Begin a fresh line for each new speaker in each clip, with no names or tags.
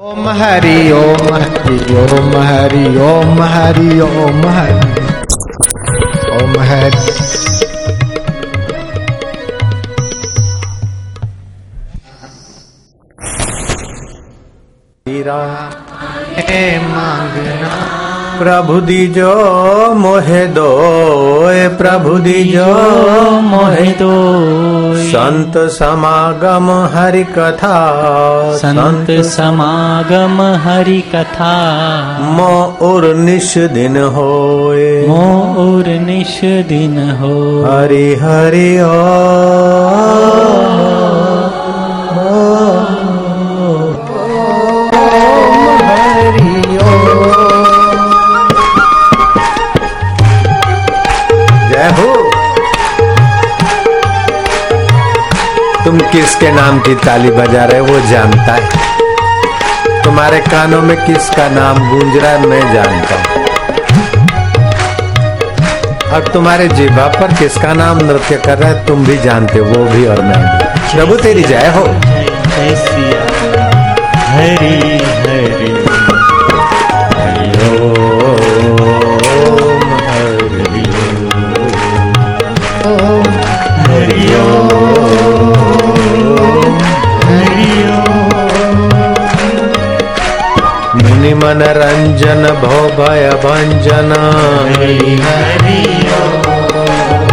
ओम हरि ओम हरि ओम हरि ओम हरि ओम हरि ओम हरि है मांगना प्रभु दीजो मोहे दो प्रभु दीजो
मोहे दो।
संत समागम हरि कथा
संत समागम हरि कथा।
मो और निश दिन होए।
मोर निश दिन हो।
हरि हरि ओ। किसके नाम की ताली बजा रहे वो जानता है। तुम्हारे कानों में किसका नाम गूंज रहा है, मैं जानता हूँ। और तुम्हारे जीवा पर किसका नाम नृत्य कर रहा है, तुम भी जानते हो, वो भी और मैं भी। प्रभु, तेरी जय हो।
हरी, हरि।
मुनि रंजन भो भय, भंजन।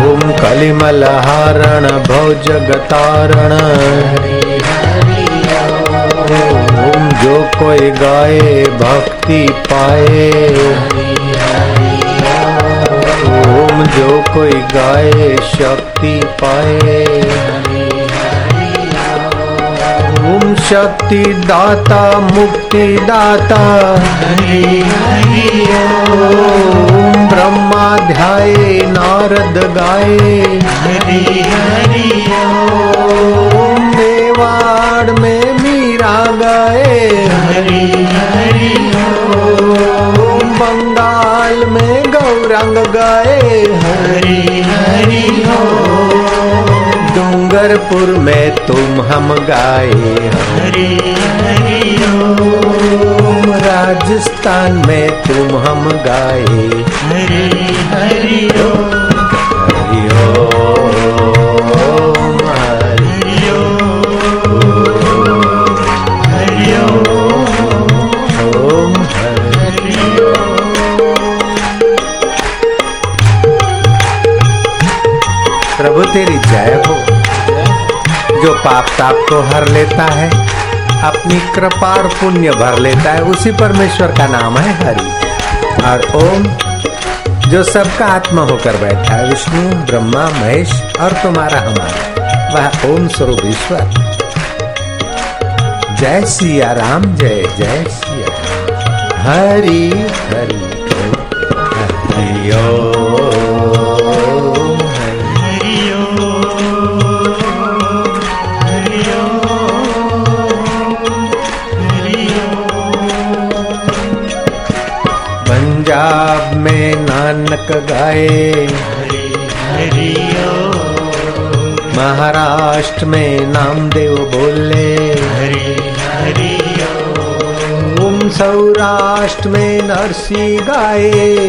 ओम कलिमल हारण भौ जगतारण। ओम जो कोई गाए, भक्ति पाए। ओम जो कोई गाए, शक्ति पाए। शक्ति दाता मुक्ति दाता ब्रह्मा ध्याये नारद गाए ओम मेवाड़ में मीरा गाए बंगाल में गौरंग गाए डूंगरपुर में तुम हम गाए हरे हरे ओम। राजस्थान में तुम हम गाए। हरि ओम। हरि ओम हरि प्रभु तेरी जय हो। जो पाप ताप को हर लेता है, अपनी कृपा और पुण्य भर लेता है, उसी परमेश्वर का नाम है हरि। और ओम, जो सबका आत्मा होकर बैठा है, विष्णु, ब्रह्मा, महेश और तुम्हारा हमारा, वह ओम स्वरूप ईश्वर। जय सिया राम, जय जय सिया। हरि हरि हरि ओम नानक गाए। महाराष्ट्र में नामदेव बोले। ओम सौराष्ट्र में नरसी गाए।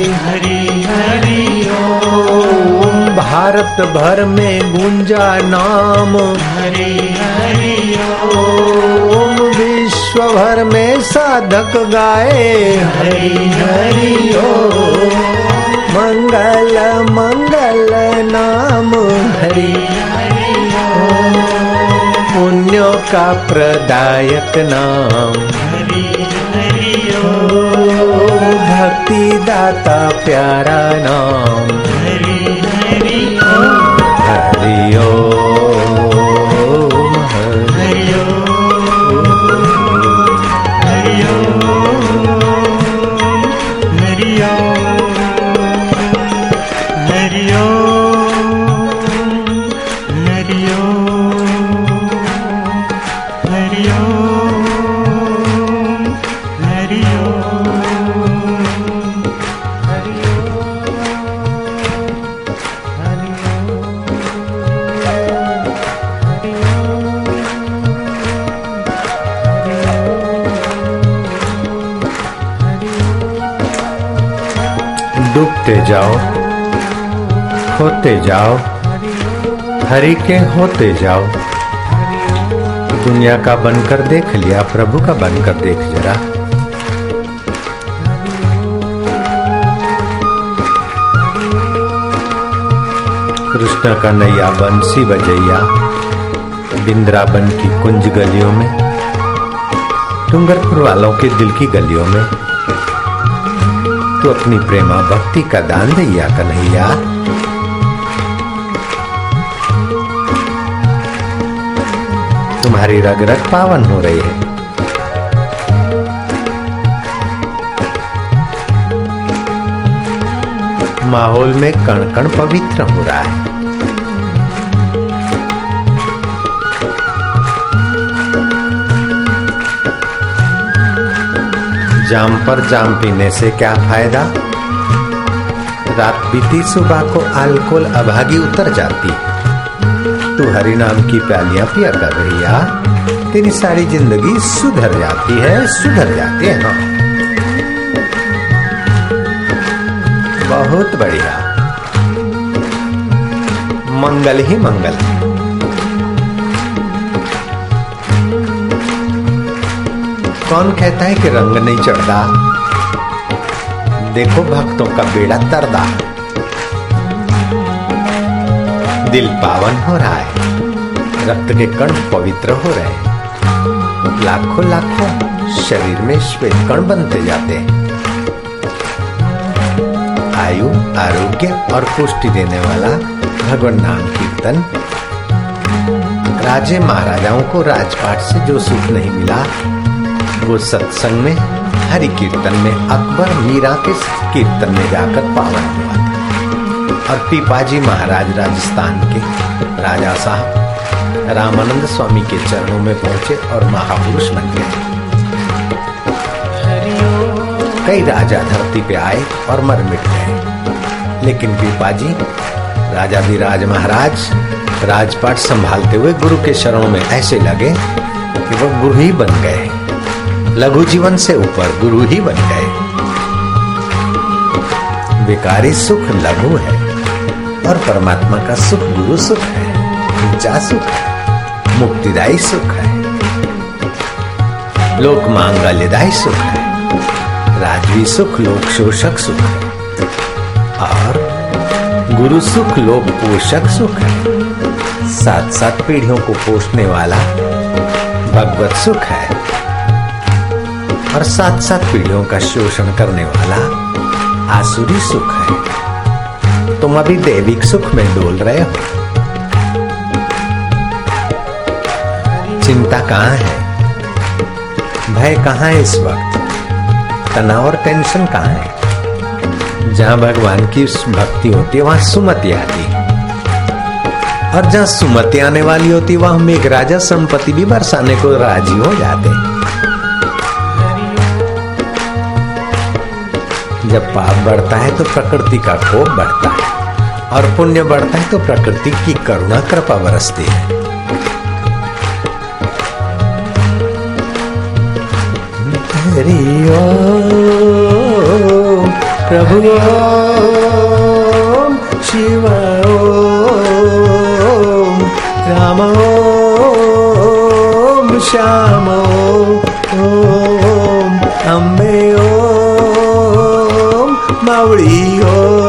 ओम भारत भर में गुंजा नाम। ओम विश्व भर में साधक गाए। हरि हरि ओम मंगल मंगल नाम हरि। पुण्यों का प्रदायक नाम। भक्ति दाता प्यारा नाम। हरि होते जाओ होते जाओ हरि के होते जाओ। दुनिया का बनकर देख लिया, प्रभु का बनकर देख जरा। कृष्ण का नैया बंसी बजैया, बिंद्राबन की कुंज गलियों में, डूंगरपुर वालों के दिल की गलियों में। तू अपनी प्रेमा भक्ति का दान दैया कन्हैया तुम्हारी रग रग पावन हो रही है। माहौल में कण कण पवित्र हो रहा है। जाम पर जाम पीने से क्या फ़ायदा? रात बीती सुबह को अल्कोहल अभागी उतर जाती। तू हरि नाम की प्यालियाँ पिया कर रही तेरी सारी ज़िंदगी सुधर जाती है, सुधर जाती है हाँ? बहुत बढ़िया। मंगल ही मंगल। कौन कहता है कि रंग नहीं चढ़ता? देखो भक्तों का बेड़ा तरदा। दिल पावन हो रहा है। रक्त के कण पवित्र हो रहे हैं। लाखों लाखों शरीर में श्वेत कण बनते जाते हैं। आयु, आरोग्य और पुष्टि देने वाला भगवान नाम कीर्तन। राजे महाराजाओं को राजपाट से जो सुख नहीं मिला वो सत्संग में, हरि कीर्तन में, अकबर मीरा के कीर्तन में जाकर पावन हुआ और पीपाजी महाराज राजस्थान के राजा साहब रामानंद स्वामी के चरणों में पहुँचे और महापुरुष बन गए। कई राजा धरती पे आए और मर मिट गए। लेकिन पीपाजी, राजा विराज महाराज, राजपाट संभालते हुए गुरु के शरणों में ऐसे लगे कि वो गुरु ही बन गए। लघु जीवन से ऊपर गुरु ही बन गए। विकारी सुख लघु है और परमात्मा का सुख गुरु सुख है ऊँचा सुख है, मुक्तिदायी सुख है। लोक मांगल्यदायी सुख है, राजवी सुख, लोक शोषक सुख है, और गुरु सुख, लोक पोषक सुख है। सात सात पीढ़ियों को पोषने वाला भगवत सुख है। और सात सात पीढ़ियों का शोषण करने वाला आसुरी सुख है। तुम अभी दैविक सुख में डोल रहे हो। चिंता कहाँ है? भय कहाँ है इस वक्त? तनाव और टेंशन कहाँ है? जहाँ भगवान की भक्ति होती है, वहाँ सुमति आती है। और जहाँ सुमति आने वाली होती वहाँ मेघराजा संपत्ति भी बरसाने को राज़ी हो जाते हैं। जब पाप बढ़ता है तो प्रकृति का कोप बढ़ता है और पुण्य बढ़ता है तो प्रकृति की करुणा कृपा बरसती है। प्रभु शिव राम श्याम ओम। ओम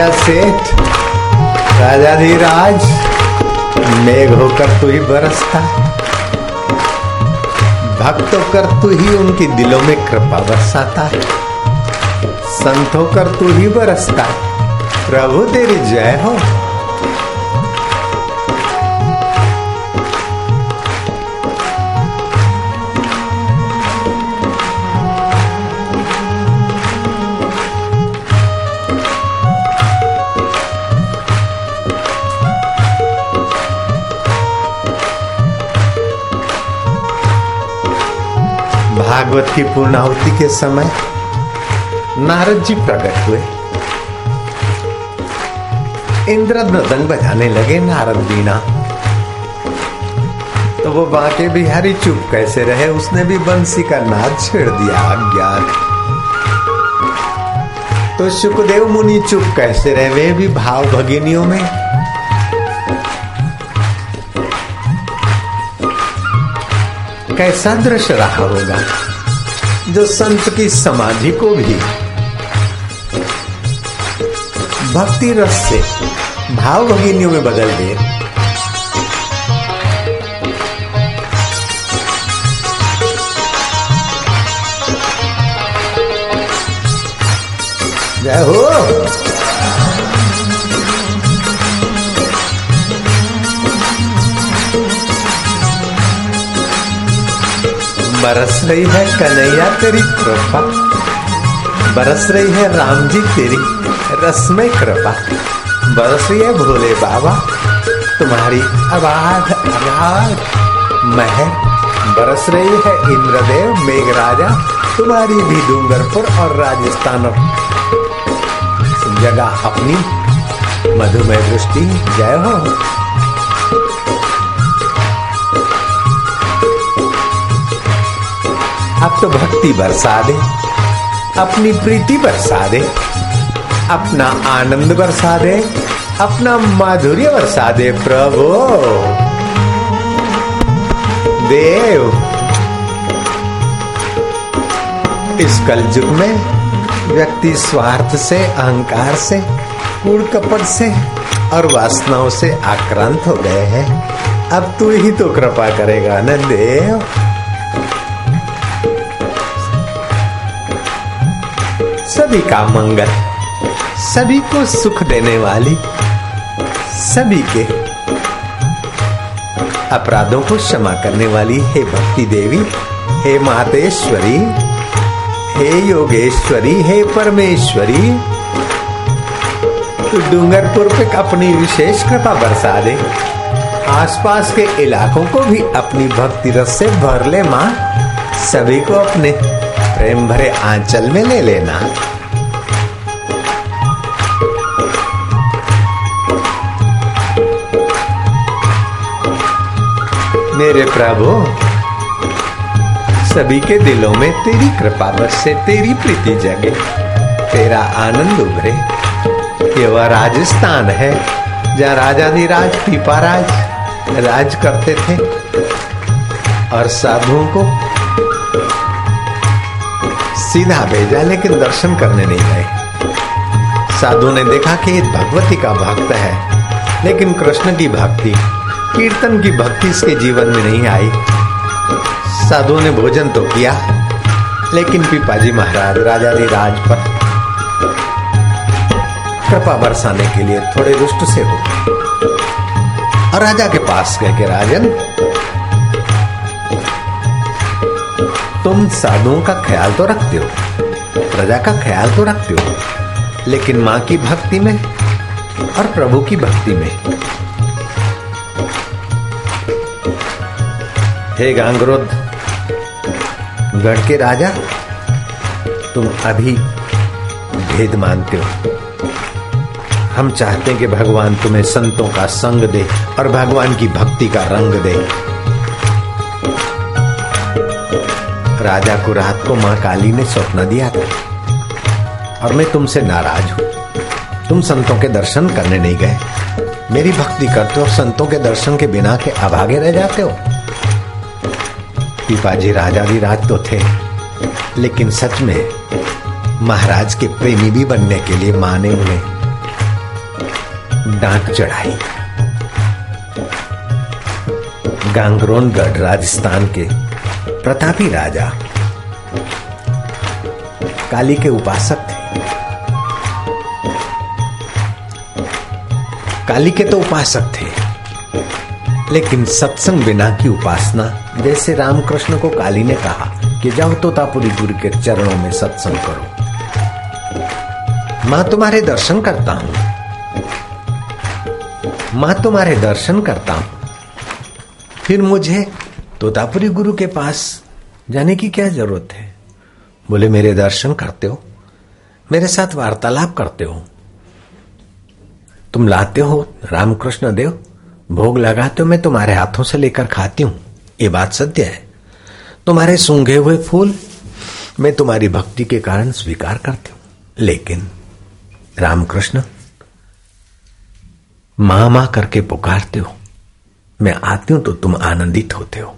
सांवलिया सेठ राजा धीराज मेघ होकर तू ही बरसता। भक्त होकर तू ही उनके दिलों में कृपा बरसाता। है संत होकर तू ही बरसता। प्रभु तेरी जय हो। भागवत की पूर्णाहुति के समय नारद जी प्रकट हुए। इंद्र मृदंग बजाने लगे नारद बीना। तो वो बाके बिहारी चुप कैसे रहे, उसने भी बंसी का नाद छेड़ दिया अज्ञान तो सुखदेव मुनि चुप कैसे रहे, वे भी भाव भगिनियों में। कैसा दृश्य रहा होगा? जो संत की समाधि को भी भक्ति रस से, भाव भगिनियों में बदल दे जय हो। बरस रही है कन्हैया तेरी कृपा। बरस रही है राम जी तेरी रसमय कृपा। बरस रही है भोले बाबा, तुम्हारी अबाध अबाध महर। बरस रही है इंद्रदेव, मेघराजा, तुम्हारी भी डूंगरपुर और राजस्थान। जगह अपनी मधुमय दृष्टि, जय हो। अब तो भक्ति बरसा दे, अपनी प्रीति बरसा दे, अपना आनंद बरसा दे, अपना माधुर्य बरसा दे, प्रभु। देव। इस कलयुग में व्यक्ति स्वार्थ से, अहंकार से, कूड़ कपट से और वासनाओं से आक्रांत हो गए हैं। अब तू ही तो कृपा करेगा न देव सभी का मंगल, सभी को सुख देने वाली, सभी के अपराधों को क्षमा करने वाली हे भक्ति देवी, हे मातेश्वरी, हे योगेश्वरी, हे परमेश्वरी। डूंगरपुर पे अपनी विशेष कृपा बरसा दे। आसपास के इलाकों को भी अपनी भक्ति रस से भर ले माँ। सभी को अपने प्रेम भरे आंचल में ले लेना। मेरे प्रभु, सभी के दिलों में तेरी कृपा बरसे, तेरी प्रीति जगे, तेरा आनंद उभरे। ये वह राजस्थान है, जहाँ राजाधिराज पीपाराज राज करते थे, और साधुओं को सीधा भेजा, लेकिन दर्शन करने नहीं गए। साधु ने देखा कि ये भगवती का भक्त है, लेकिन कृष्ण की भक्ति कीर्तन की भक्ति इसके जीवन में नहीं आई। साधु ने भोजन तो किया, लेकिन पिपाजी महाराज राजाधिराज पर कृपा बरसाने के लिए थोड़े रुष्ट से हो और राजा के पास गए के, राजन, तुम साधुओं का ख्याल तो रखते हो, प्रजा का ख्याल तो रखते हो, लेकिन माँ की भक्ति में और प्रभु की भक्ति में हे गांगरोध गढ़ के राजा, तुम अभी भेद मानते हो। हम चाहते हैं कि भगवान तुम्हें संतों का संग दे और भगवान की भक्ति का रंग दे। राजा को रात को माँ काली ने स्वप्न दिया था और मैं तुमसे नाराज़ हूँ। तुम संतों के दर्शन करने नहीं गए। मेरी भक्ति करते हो और संतों के दर्शन के बिना के अभागे रह जाते हो। पिपाजी राजा भी राज तो थे, लेकिन सच में महाराज के प्रेमी भी बनने के लिए माँ ने उन्हें डांट चढ़ाई। गांगरोनगढ़ राजस्थान के प्रतापी राजा काली के उपासक थे। काली के तो उपासक थे। लेकिन सत्संग बिना की उपासना। जैसे रामकृष्ण को काली ने कहा कि जाओ तोतापुरी गुरु के चरणों में सत्संग करो। माँ तुम्हारे दर्शन करता हूँ। माँ तुम्हारे दर्शन करता हूँ। फिर मुझे तोतापुरी गुरु के पास जाने की क्या ज़रूरत है? बोले, मेरे दर्शन करते हो। मेरे साथ वार्तालाप करते हो। तुम लाते हो रामकृष्ण देव? भोग लगाते हो मैं तुम्हारे हाथों से लेकर खाती हूँ। ये बात सत्य है। तुम्हारे सूंघे हुए फूल मैं तुम्हारी भक्ति के कारण स्वीकार करती हूँ। लेकिन रामकृष्ण माँ माँ करके पुकारते हो। मैं आती हूँ तो तुम आनंदित होते हो।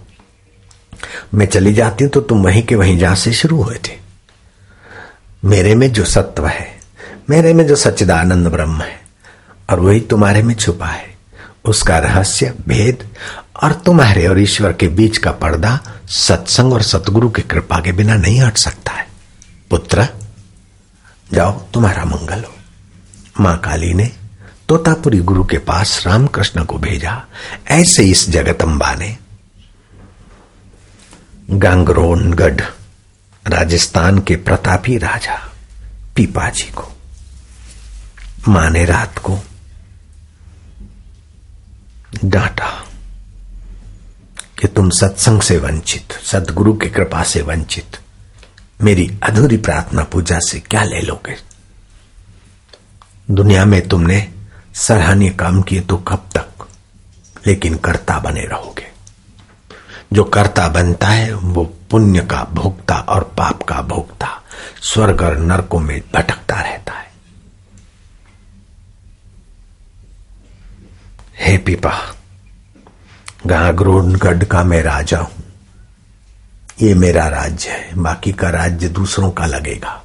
मैं चली जाती हूँ तो तुम वहीं के वहीं जहाँ से शुरू हुए थे। मेरे में जो सत्व है, मेरे में जो सच्चिदानंद ब्रह्म है, और वही तुम्हारे में छुपा है। उसका रहस्य, भेद और तुम्हारे और ईश्वर के बीच का पर्दा सत्संग और सतगुरु की कृपा के बिना नहीं हट सकता है। पुत्र, जाओ, तुम्हारा मंगल हो। माँ काली ने तोतापुरी गुरु के पास रामकृष्ण को भेजा, ऐसे इस जगतम्बा ने। गांगरोनगढ़, राजस्थान के प्रतापी राजा, पीपाजी को। माँ ने रात को डांटा कि तुम सत्संग से वंचित, सदगुरु की कृपा से वंचित, मेरी अधूरी प्रार्थना पूजा से क्या ले लोगे? दुनिया में तुमने सराहनीय काम किए तो कब तक? लेकिन कर्ता बने रहोगे। जो कर्ता बनता है, वो पुण्य का भोक्ता और पाप का भोक्ता, स्वर्ग और नरकों में भटकता रहता है। हे पिपा गाग्रोनगढ़ का मैं राजा हूँ। ये मेरा राज्य है, बाकी का राज्य दूसरों का लगेगा।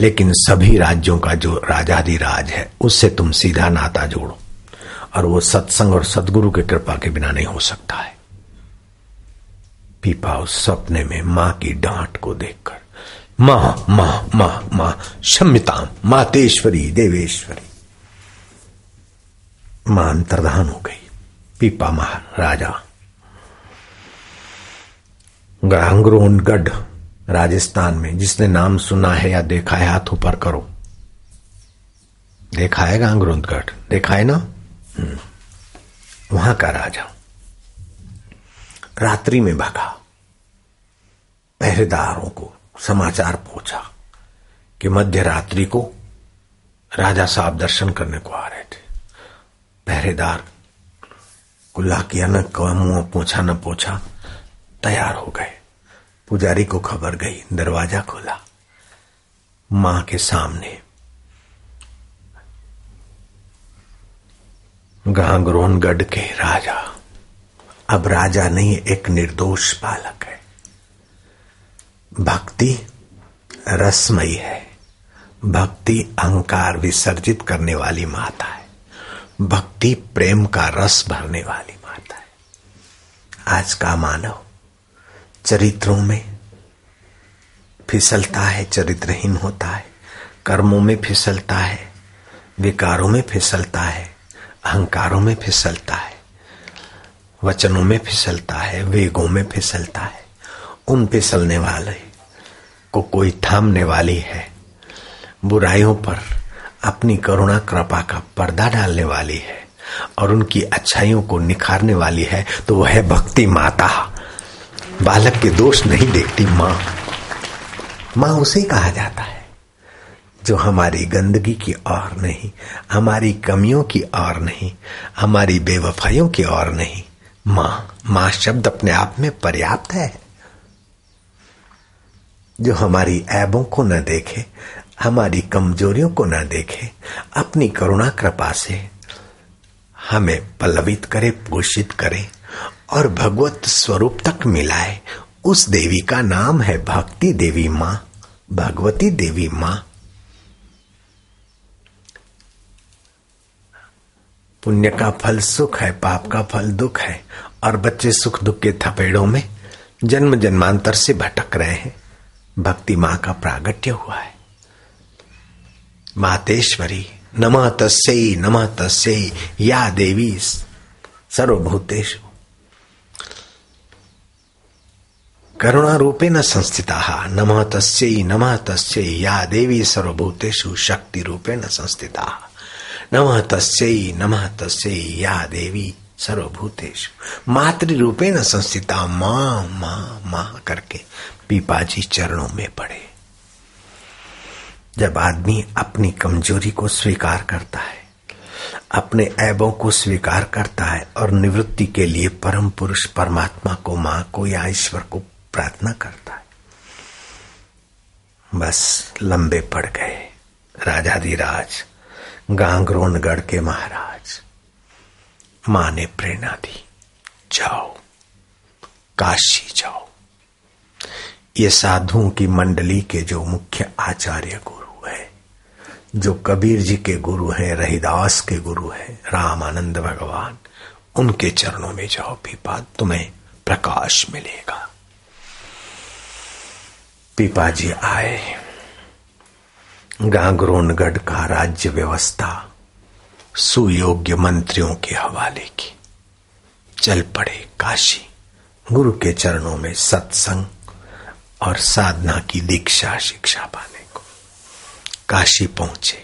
लेकिन सभी राज्यों का जो राजाधिराज है, उससे तुम सीधा नाता जोड़ो, और वो सत्संग और सदगुरु के कृपा के बिना नहीं हो सकता है। पीपा उस सपने में माँ की डांट को देखकर, माँ माँ माँ माँ क्षम्यता मातेश्वरी, देवेश्वरी, माँ अंतर्धान हो गई। पीपा महाराजा गांगरोनगढ़ राजस्थान में जिसने नाम सुना है या देखा है, हाथ ऊपर करो। देखा है गांगरोनगढ़ देखा है ना? हम्म। वहाँ का राजा। रात्रि में भगा। पहरेदारों को समाचार पहुँचा कि मध्य रात्रि को राजा साहब दर्शन करने को आ रहे थे। पहरेदार कुल्ला किया न मुँह पूछा न पूछा, तैयार हो गए। पुजारी को खबर गई, दरवाज़ा खोला। माँ के सामने। गांगरोनगढ़ के राजा। अब राजा नहीं, एक निर्दोष बालक है। भक्ति रसमयी है। भक्ति अहंकार विसर्जित करने वाली माता है। भक्ति प्रेम का रस भरने वाली माता है। आज का मानव चरित्रों में फिसलता है, चरित्रहीन होता है, कर्मों में फिसलता है, विकारों में फिसलता है, अहंकारों में फिसलता है, वचनों में फिसलता है, वेगों में फिसलता है। उन फिसलने वाले को कोई थामने वाली है। बुराइयों पर अपनी करुणा कृपा का पर्दा डालने वाली है और उनकी अच्छाइयों को निखारने वाली है तो वह है भक्ति माता। बालक के दोष नहीं देखती माँ। माँ उसे कहा जाता है, जो हमारी गंदगी की और नहीं, हमारी कमियों की और नहीं, हमारी बेवफाइयों की और नहीं। माँ माँ शब्द अपने आप में पर्याप्त है, जो हमारी ऐबों को न देखे हमारी कमजोरियों को न देखे, अपनी करुणा कृपा से हमें पल्लवित करे, पोषित करे और भगवत स्वरूप तक मिलाए। उस देवी का नाम है भक्ति देवी माँ, भगवती देवी माँ। पुण्य का फल सुख है, पाप का फल दुख है और बच्चे सुख दुख के थपेड़ों में जन्म जन्मांतर से भटक रहे हैं। भक्ति माँ का प्रागट्य हुआ है। मातेश्वरी नमः तस्यै नमः तस्यै या देवी सर्वभूतेषु। करुणा रूपेण संस्थिता नमः तस्यै नमः तस्यै या देवी सर्वभूतेषु शक्ति रूपेण संस्थिता। नमः तस्यै नमः तस्यै या देवी सर्वभूतेषु। मातृ रूपेण संस्थिता, माँ माँ माँ करके पीपाजी चरणों में पड़े। जब आदमी अपनी कमज़ोरी को स्वीकार करता है, अपने ऐबों को स्वीकार करता है और निवृत्ति के लिए परम पुरुष परमात्मा को, माँ को या ईश्वर को प्रार्थना करता है, बस लंबे पड़ गए। राजाधिराज गांगरोनगढ़ के महाराज, माँ ने प्रेरणा दी, जाओ, काशी जाओ। ये साधुओं की मंडली के जो मुख्य आचार्य गुरु जो कबीर जी के गुरु हैं, रहीदास के गुरु हैं राम आनंद भगवान, उनके चरणों में जाओ, पीपा, तुम्हें प्रकाश मिलेगा। पीपा जी आए। गांगरोनगढ़ का राज्य व्यवस्था सुयोग्य मंत्रियों के हवाले की। चल पड़े काशी। गुरु के चरणों में सत्संग और साधना की दीक्षा शिक्षा पाने। काशी पहुँचे।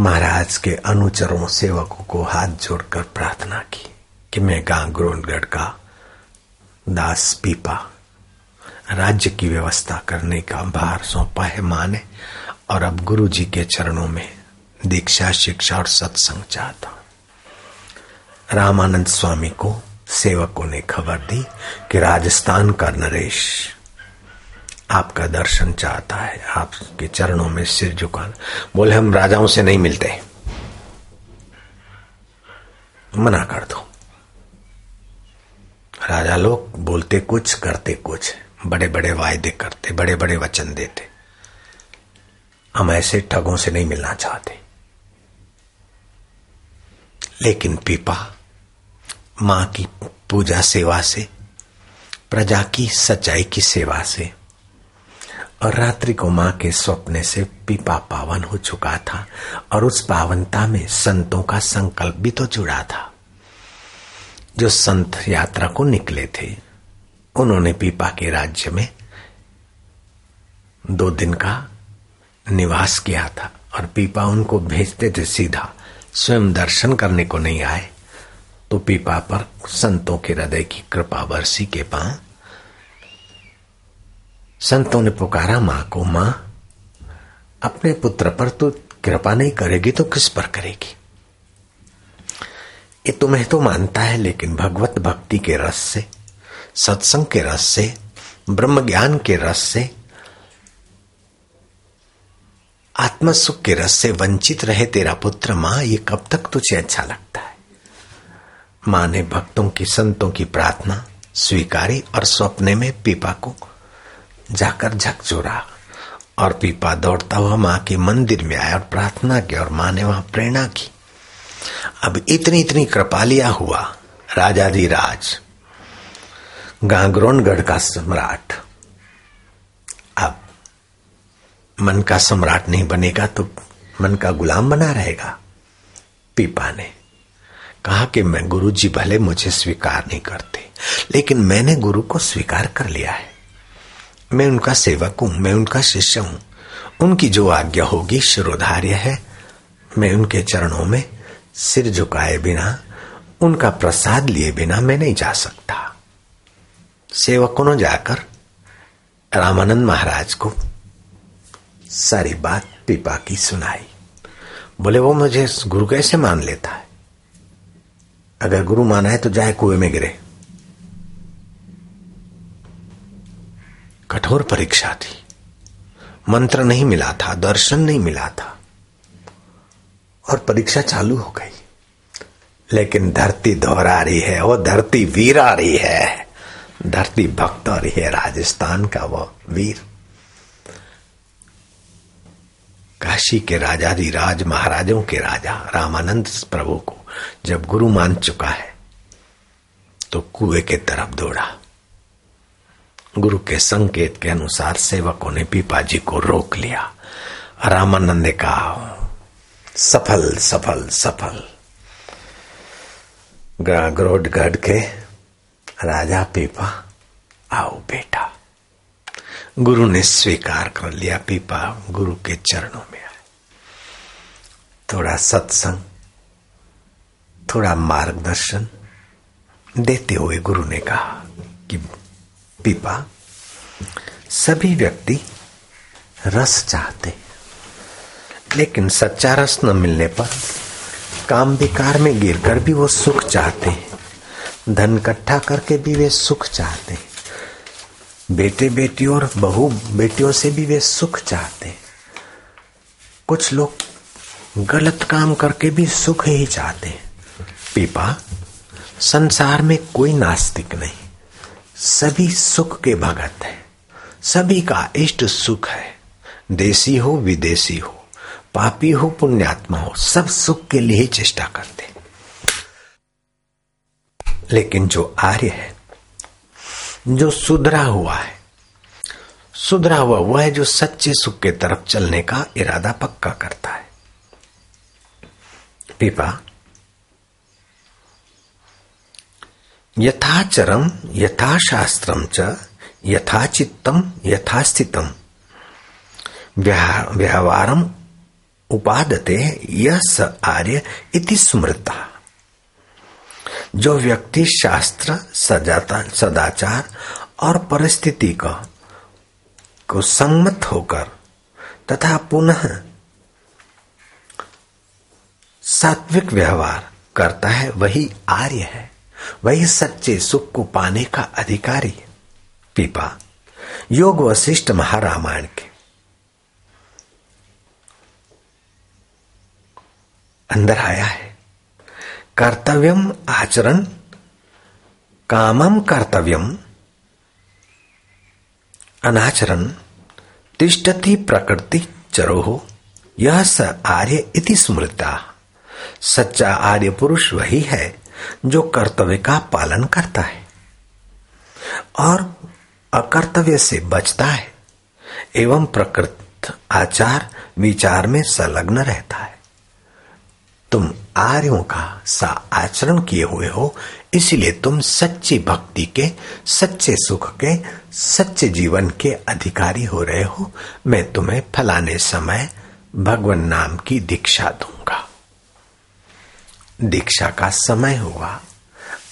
महाराज के अनुचरों सेवकों को हाथ जोड़कर प्रार्थना की कि मैं गांगरोनगढ़ का दास पीपा राज्य की व्यवस्था करने का भार सौंपा है माँ ने और अब गुरु जी के चरणों में दीक्षा, शिक्षा और सत्संग चाहता रामानंद स्वामी को सेवकों ने खबर दी कि राजस्थान का नरेश आपका दर्शन चाहता है, आपके चरणों में सिर झुका बोले, हम राजाओं से नहीं मिलते। मना कर दो। राजा लोग बोलते कुछ, करते कुछ। बड़े बड़े वायदे करते बड़े बड़े वचन देते। हम ऐसे ठगों से नहीं मिलना चाहते। लेकिन पीपा, माँ की पूजा सेवा से, प्रजा की सच्चाई की सेवा से और रात्रि को माँ के स्वप्न से पीपा पावन हो चुका था और उस पावनता में संतों का संकल्प भी तो जुड़ा था। जो संत यात्रा को निकले थे, उन्होंने पीपा के राज्य में दो दिन का निवास किया था और पीपा उनको भेजते थे सीधा, स्वयं दर्शन करने को नहीं आए। तो पीपा पर संतों के हृदय की कृपा बरसी के पा संतों ने पुकारा, माँ को, माँ, अपने पुत्र पर तो कृपा नहीं करेगी तो किस पर करेगी? ये तुम्हें तो मानता है, लेकिन भगवत भक्ति के रस से, सत्संग के रस से ब्रह्म ज्ञान के रस से आत्म सुख के रस से वंचित रहे तेरा पुत्र, माँ, ये कब तक तुझे अच्छा लगता है? माँ ने भक्तों की, संतों की प्रार्थना स्वीकारी और सपने में पीपा को जाकर झकझोरा। और पीपा दौड़ता हुआ माँ के मंदिर में आया और प्रार्थना की और माँ ने वहाँ प्रेरणा की। अब इतनी इतनी कृपालिया हुआ राजाधिराज गांगरोनगढ़ का सम्राट। अब मन का सम्राट नहीं बनेगा तो मन का गुलाम बना रहेगा, पीपा ने। कहा कि मैं गुरु जी भले मुझे स्वीकार नहीं करते, लेकिन मैंने गुरु को स्वीकार कर लिया है। मैं उनका सेवक हूँ, मैं उनका शिष्य हूँ। उनकी जो आज्ञा होगी शिरोधार्य है। मैं उनके चरणों में सिर झुकाए बिना, उनका प्रसाद लिए बिना मैं नहीं जा सकता। सेवकों ने जाकर रामानंद महाराज को सारी बात पिपा की सुनाई। बोले, वो मुझे गुरु कैसे मान लेता है? अगर गुरु माना है तो जाए कुएँ में गिरे। कठोर परीक्षा थी। मंत्र नहीं मिला था, दर्शन नहीं मिला था। और परीक्षा चालू हो गई। लेकिन धरती दोहरा रही है, वो धरती वीर रही है। धरती भक्त रही है, राजस्थान का वो वीर। काशी के राजाधि राज महाराजों के राजा, रामानंद प्रभु को जब गुरु मान चुका है तो कुएँ के तरफ़ दौड़ा। गुरु के संकेत के अनुसार सेवकों ने पीपाजी को रोक लिया। रामानंद ने कहा, सफल सफल सफल। ग्रोड गढ़ के राजा पीपा, आओ बेटा। गुरु ने स्वीकार कर लिया, पीपा गुरु के चरणों में आए। थोड़ा सत्संग, थोड़ा मार्गदर्शन देते हुए गुरु ने कहा कि पीपा, सभी व्यक्ति रस चाहते लेकिन सच्चा रस न मिलने पर काम विकार में गिरकर भी वो सुख चाहते हैं। धन इकट्ठा करके भी वे सुख चाहते हैं। बेटे बेटी और बहू बेटियों से भी वे सुख चाहते हैं। कुछ लोग गलत काम करके भी सुख ही चाहते हैं। पीपा, संसार में कोई नास्तिक नहीं। सभी सुख के भगत है। सभी का इष्ट सुख है। देसी हो, विदेशी हो, पापी हो, पुण्यात्मा हो, सब सुख के लिए चेष्टा करते लेकिन जो आर्य है, जो सुधरा हुआ है, सुधरा हुआ वह है जो सच्चे सुख के तरफ़ चलने का इरादा पक्का करता है। पीपा यथाचरम यथाशास्त्रम च यथाचित्तम यथास्थितम व्यवहारम उपादते यह स आर्य इति स्मृता। जो व्यक्ति शास्त्र, सजाता, सदाचार और परिस्थिति का, को सम्मत होकर तथा पुनः सात्विक व्यवहार करता है, वही आर्य है। वही सच्चे सुख को पाने का अधिकारी पीपा, योग वशिष्ठ महारामायण के। अंदर आया है। कर्तव्यम आचरण, कामम कर्तव्यम, अनाचरण, तिष्ठति प्रकृति चरोह यह स आर्य इति स्मृता। सच्चा आर्य पुरुष वही है जो कर्तव्य का पालन करता है और अकर्तव्य से बचता है एवं प्रकृत आचार विचार में संलग्न रहता है। तुम आर्यों का सा आचरण किए हुए हो, इसलिए तुम सच्ची भक्ति के, सच्चे सुख के, सच्चे जीवन के अधिकारी हो रहे हो। मैं तुम्हें फलाने समय भगवान नाम की दीक्षा दूँगा। दीक्षा का समय हुआ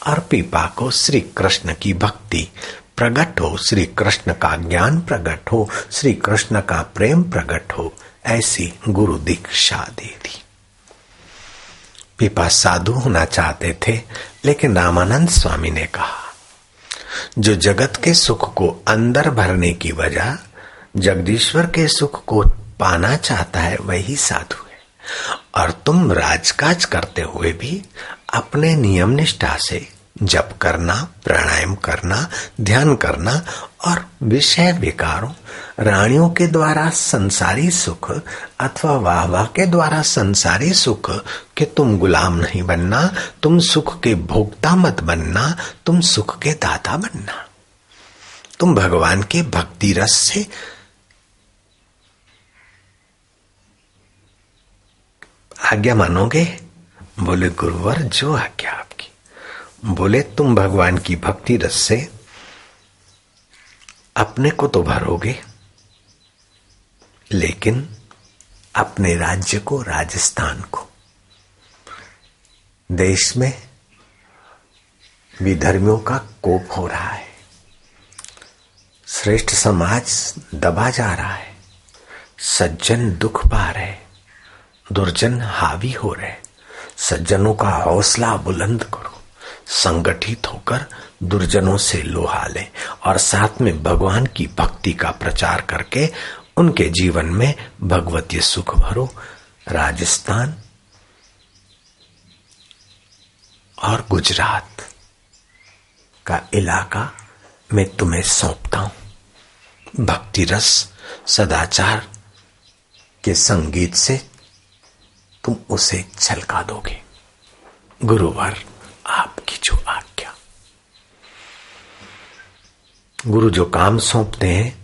और पीपा को श्री कृष्ण की भक्ति प्रकट हो श्री कृष्ण का ज्ञान प्रकट हो श्री कृष्ण का प्रेम प्रकट हो, ऐसी गुरु दीक्षा दे दी। पिपा साधु होना चाहते थे, लेकिन रामानंद स्वामी ने कहा, जो जगत के सुख को अंदर भरने की वजह जगदीश्वर के सुख को पाना चाहता है, वही साधु है। और तुम राजकाज करते हुए भी अपने नियम निष्ठा से जप करना, प्राणायाम करना, ध्यान करना और विषय विकारों, रानियों के द्वारा संसारी सुख अथवा वाह वाह के द्वारा संसारी सुख के तुम गुलाम नहीं बनना, तुम सुख के भोक्ता मत बनना, तुम सुख के दाता बनना। तुम भगवान के भक्ति रस से आज्ञा मानोगे? बोले, गुरुवर, जो आज्ञा आपकी। बोले, तुम भगवान की भक्ति रस से अपने को तो भरोगे, लेकिन अपने राज्य को, राजस्थान को। देश में विधर्मियों का कोप हो रहा है। श्रेष्ठ समाज दबा जा रहा है। सज्जन दुख पा रहे दुर्जन हावी हो रहे। सज्जनों का हौसला बुलंद करो। संगठित होकर दुर्जनों से लोहा ले और साथ में भगवान की भक्ति का प्रचार करके उनके जीवन में भगवती सुख भरो। राजस्थान और गुजरात का इलाका मैं तुम्हें सौंपता हूँ। भक्ति रस सदाचार के संगीत से तुम उसे छलका दोगे। गुरुवर, आपकी जो आज्ञा। गुरु जो काम सौंपते हैं,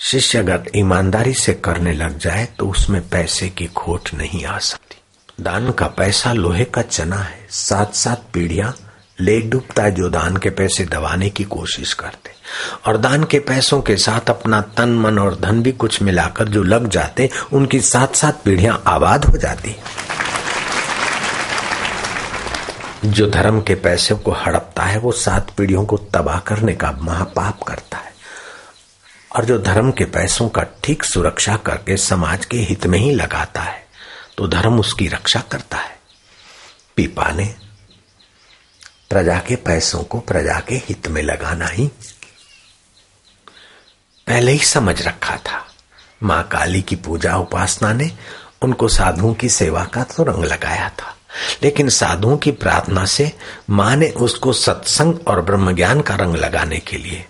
शिष्य अगर ईमानदारी से करने लग जाए तो उसमें पैसे की खोट नहीं आ सकती। दान का पैसा लोहे का चना है। सात सात पीढ़ियाँ ले डूबता है जो दान के पैसे दबाने की कोशिश करते। और दान के पैसों के साथ अपना तन, मन और धन भी कुछ मिलाकर जो लग जाते, उनकी सात सात पीढ़ियाँ आबाद हो जाती। जो धर्म के पैसे को हड़पता है, वो सात पीढ़ियों को तबाह करने का महापाप करता है। और जो धर्म के पैसों का ठीक सुरक्षा करके समाज के हित में ही लगाता है तो धर्म उसकी रक्षा करता है। पीपा ने प्रजा के पैसों को प्रजा के हित में लगाना ही पहले ही समझ रखा था। माँ काली की पूजा उपासना ने उनको साधुओं की सेवा का तो रंग लगाया था। लेकिन साधुओं की प्रार्थना से माँ ने उसको सत्संग और ब्रह्म ज्ञान का रंग लगाने के लिए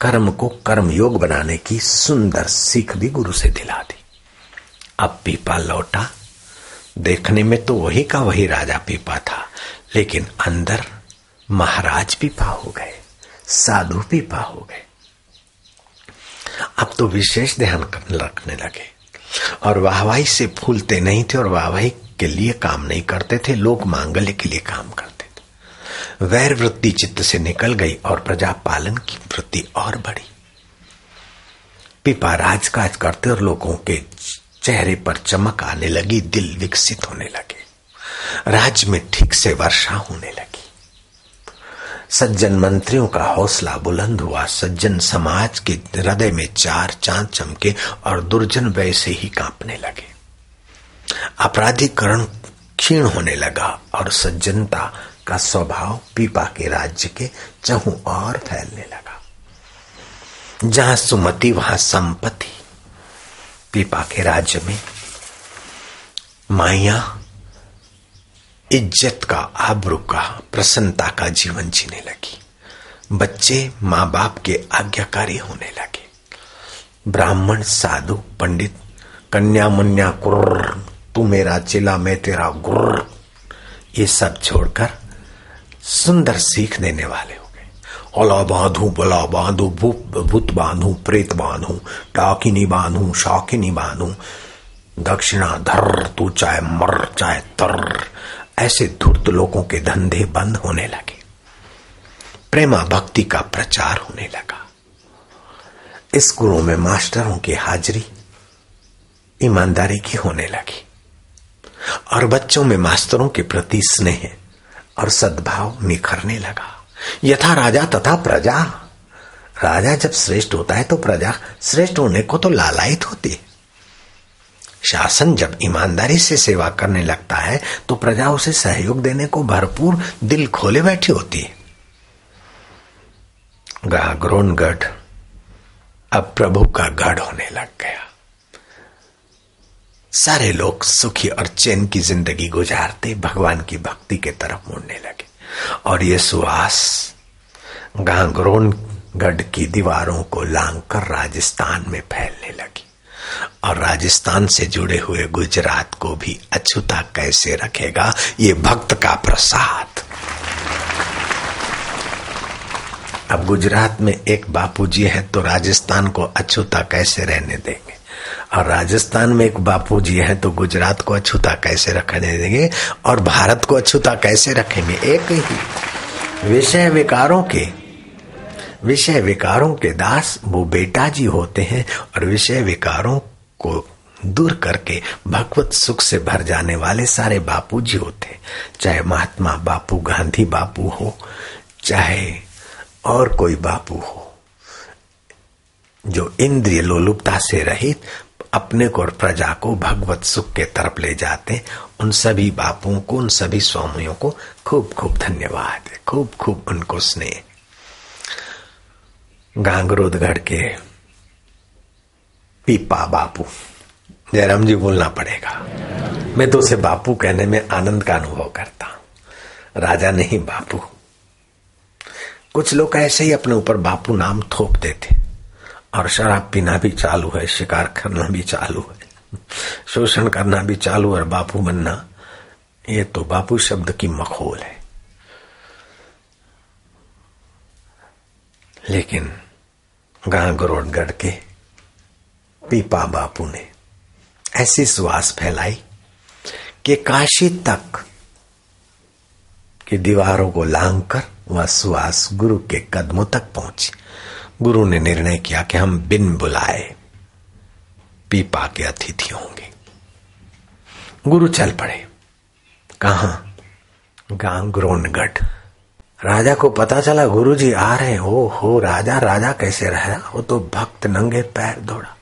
कर्म को कर्म योग बनाने की सुंदर सीख भी गुरु से दिला दी। अब पीपा लौटा। देखने में तो वही का वही राजा पीपा था, लेकिन अंदर महाराज पीपा हो गए, साधु पीपा हो गए। अब तो विशेष ध्यान रखने लगे। और वाहवाही से फूलते नहीं थे और वाहवाही के लिए काम नहीं करते थे, लोग मांगल्य के लिए काम करते थे। वैर वृत्ति चित्त से निकल गई और प्रजा पालन की वृत्ति और बढ़ी। पिपा राजकाज करते और लोगों के चेहरे पर चमक आने लगी, दिल विकसित होने लगे। राज्य में ठीक से वर्षा होने लगी। सज्जन मंत्रियों का हौसला बुलंद हुआ। सज्जन समाज के हृदय में चार चाँद चमके और दुर्जन वैसे ही कांपने लगे। अपराधीकरण क्षीण होने लगा और सज्जनता का स्वभाव पीपा के राज्य के चहु और फैलने लगा। जहाँ सुमति, वहाँ संपत्ति। पीपा के राज्य में माया इज़्ज़त का, आबरू का, प्रसन्नता का जीवन जीने लगी। बच्चे माँ बाप के आज्ञाकारी होने लगे। ब्राह्मण, साधु, पंडित कन्या मुन्या कुर्र तू मेरा चिला, मैं तेरा गुर्र, ये सब छोड़कर सुंदर सीख देने वाले हो गए। ओला बांधू, बला बांधू भूत बांधू, प्रेत बांधू, डाकिनी बांधू, शौकिनी बांधू, दक्षिणा धर, तू चाहे मर, चाहे तर ऐसे धूर्त लोगों के धंधे बंद होने लगे। प्रेमा भक्ति का प्रचार होने लगा। स्कूलों में मास्टरों की हाजिरी ईमानदारी की होने लगी और बच्चों में मास्टरों के प्रति स्नेह और सद्भाव निखरने लगा। यथा राजा तथा प्रजा। राजा जब श्रेष्ठ होता है तो प्रजा श्रेष्ठ होने को तो लालायित होती है। शासन जब ईमानदारी से सेवा करने लगता है तो प्रजा उसे सहयोग देने को भरपूर दिल खोले बैठी होती है। ग्रोनगढ़ अब प्रभु का गढ़ होने लग गया। सारे लोग सुखी और चैन की ज़िंदगी गुजारते भगवान की भक्ति के तरफ़ मुड़ने लगे। और ये सुहास गांगरोनगढ़ की दीवारों को लांग कर राजस्थान में फैलने लगी। और राजस्थान से जुड़े हुए गुजरात को भी अछूता कैसे रखेगा? ये भक्त का प्रसाद। अब गुजरात में एक बापूजी है तो राजस्थान को अछूता कैसे रहने देंगे? और राजस्थान में एक बापूजी है तो गुजरात को अछूता कैसे रखने देंगे? और भारत को अछूता कैसे रखेंगे? एक ही विषय विकारों के विषय विकारों के दास वो बेटा जी होते हैं और विषय विकारों को दूर करके भगवत सुख से भर जाने वाले सारे बापू जी होते चाहे महात्मा बापू, गांधी बापू हो, चाहे और कोई बापू हो, जो इंद्रिय लोलुपता से रहित अपने को और प्रजा को भगवत सुख के तरफ़ ले जाते उन सभी बापुओं को, उन सभी स्वामियों को खूब खूब धन्यवाद, खूब खूब उनको स्नेह। गांगरोदगढ़ के पीपा बापू। जयराम जी बोलना पड़ेगा। मैं तो उसे बापू कहने में आनंद का अनुभव करता हूँ। राजा नहीं बापू। कुछ लोग ऐसे ही अपने ऊपर बापू नाम थोप देते। और शराब पीना भी चालू है, शिकार करना भी चालू है, शोषण करना भी चालू और बापू बनना, ये तो बापू शब्द की मखोल है। लेकिन गां गरोडगढ़ के पीपा बापू ने ऐसी सुहास फैलाई कि काशी तक की दीवारों को लांग कर वह सुहास गुरु के कदमों तक पहुँची। गुरु ने निर्णय किया कि हम बिन बुलाए पीपा के अतिथि होंगे। गुरु चल पड़े। कहा? गांग्रोनगढ़ राजा को पता चला, गुरुजी आ रहे हैं। हो राजा राजा कैसे रहा? वो तो भक्त नंगे पैर दौड़ा।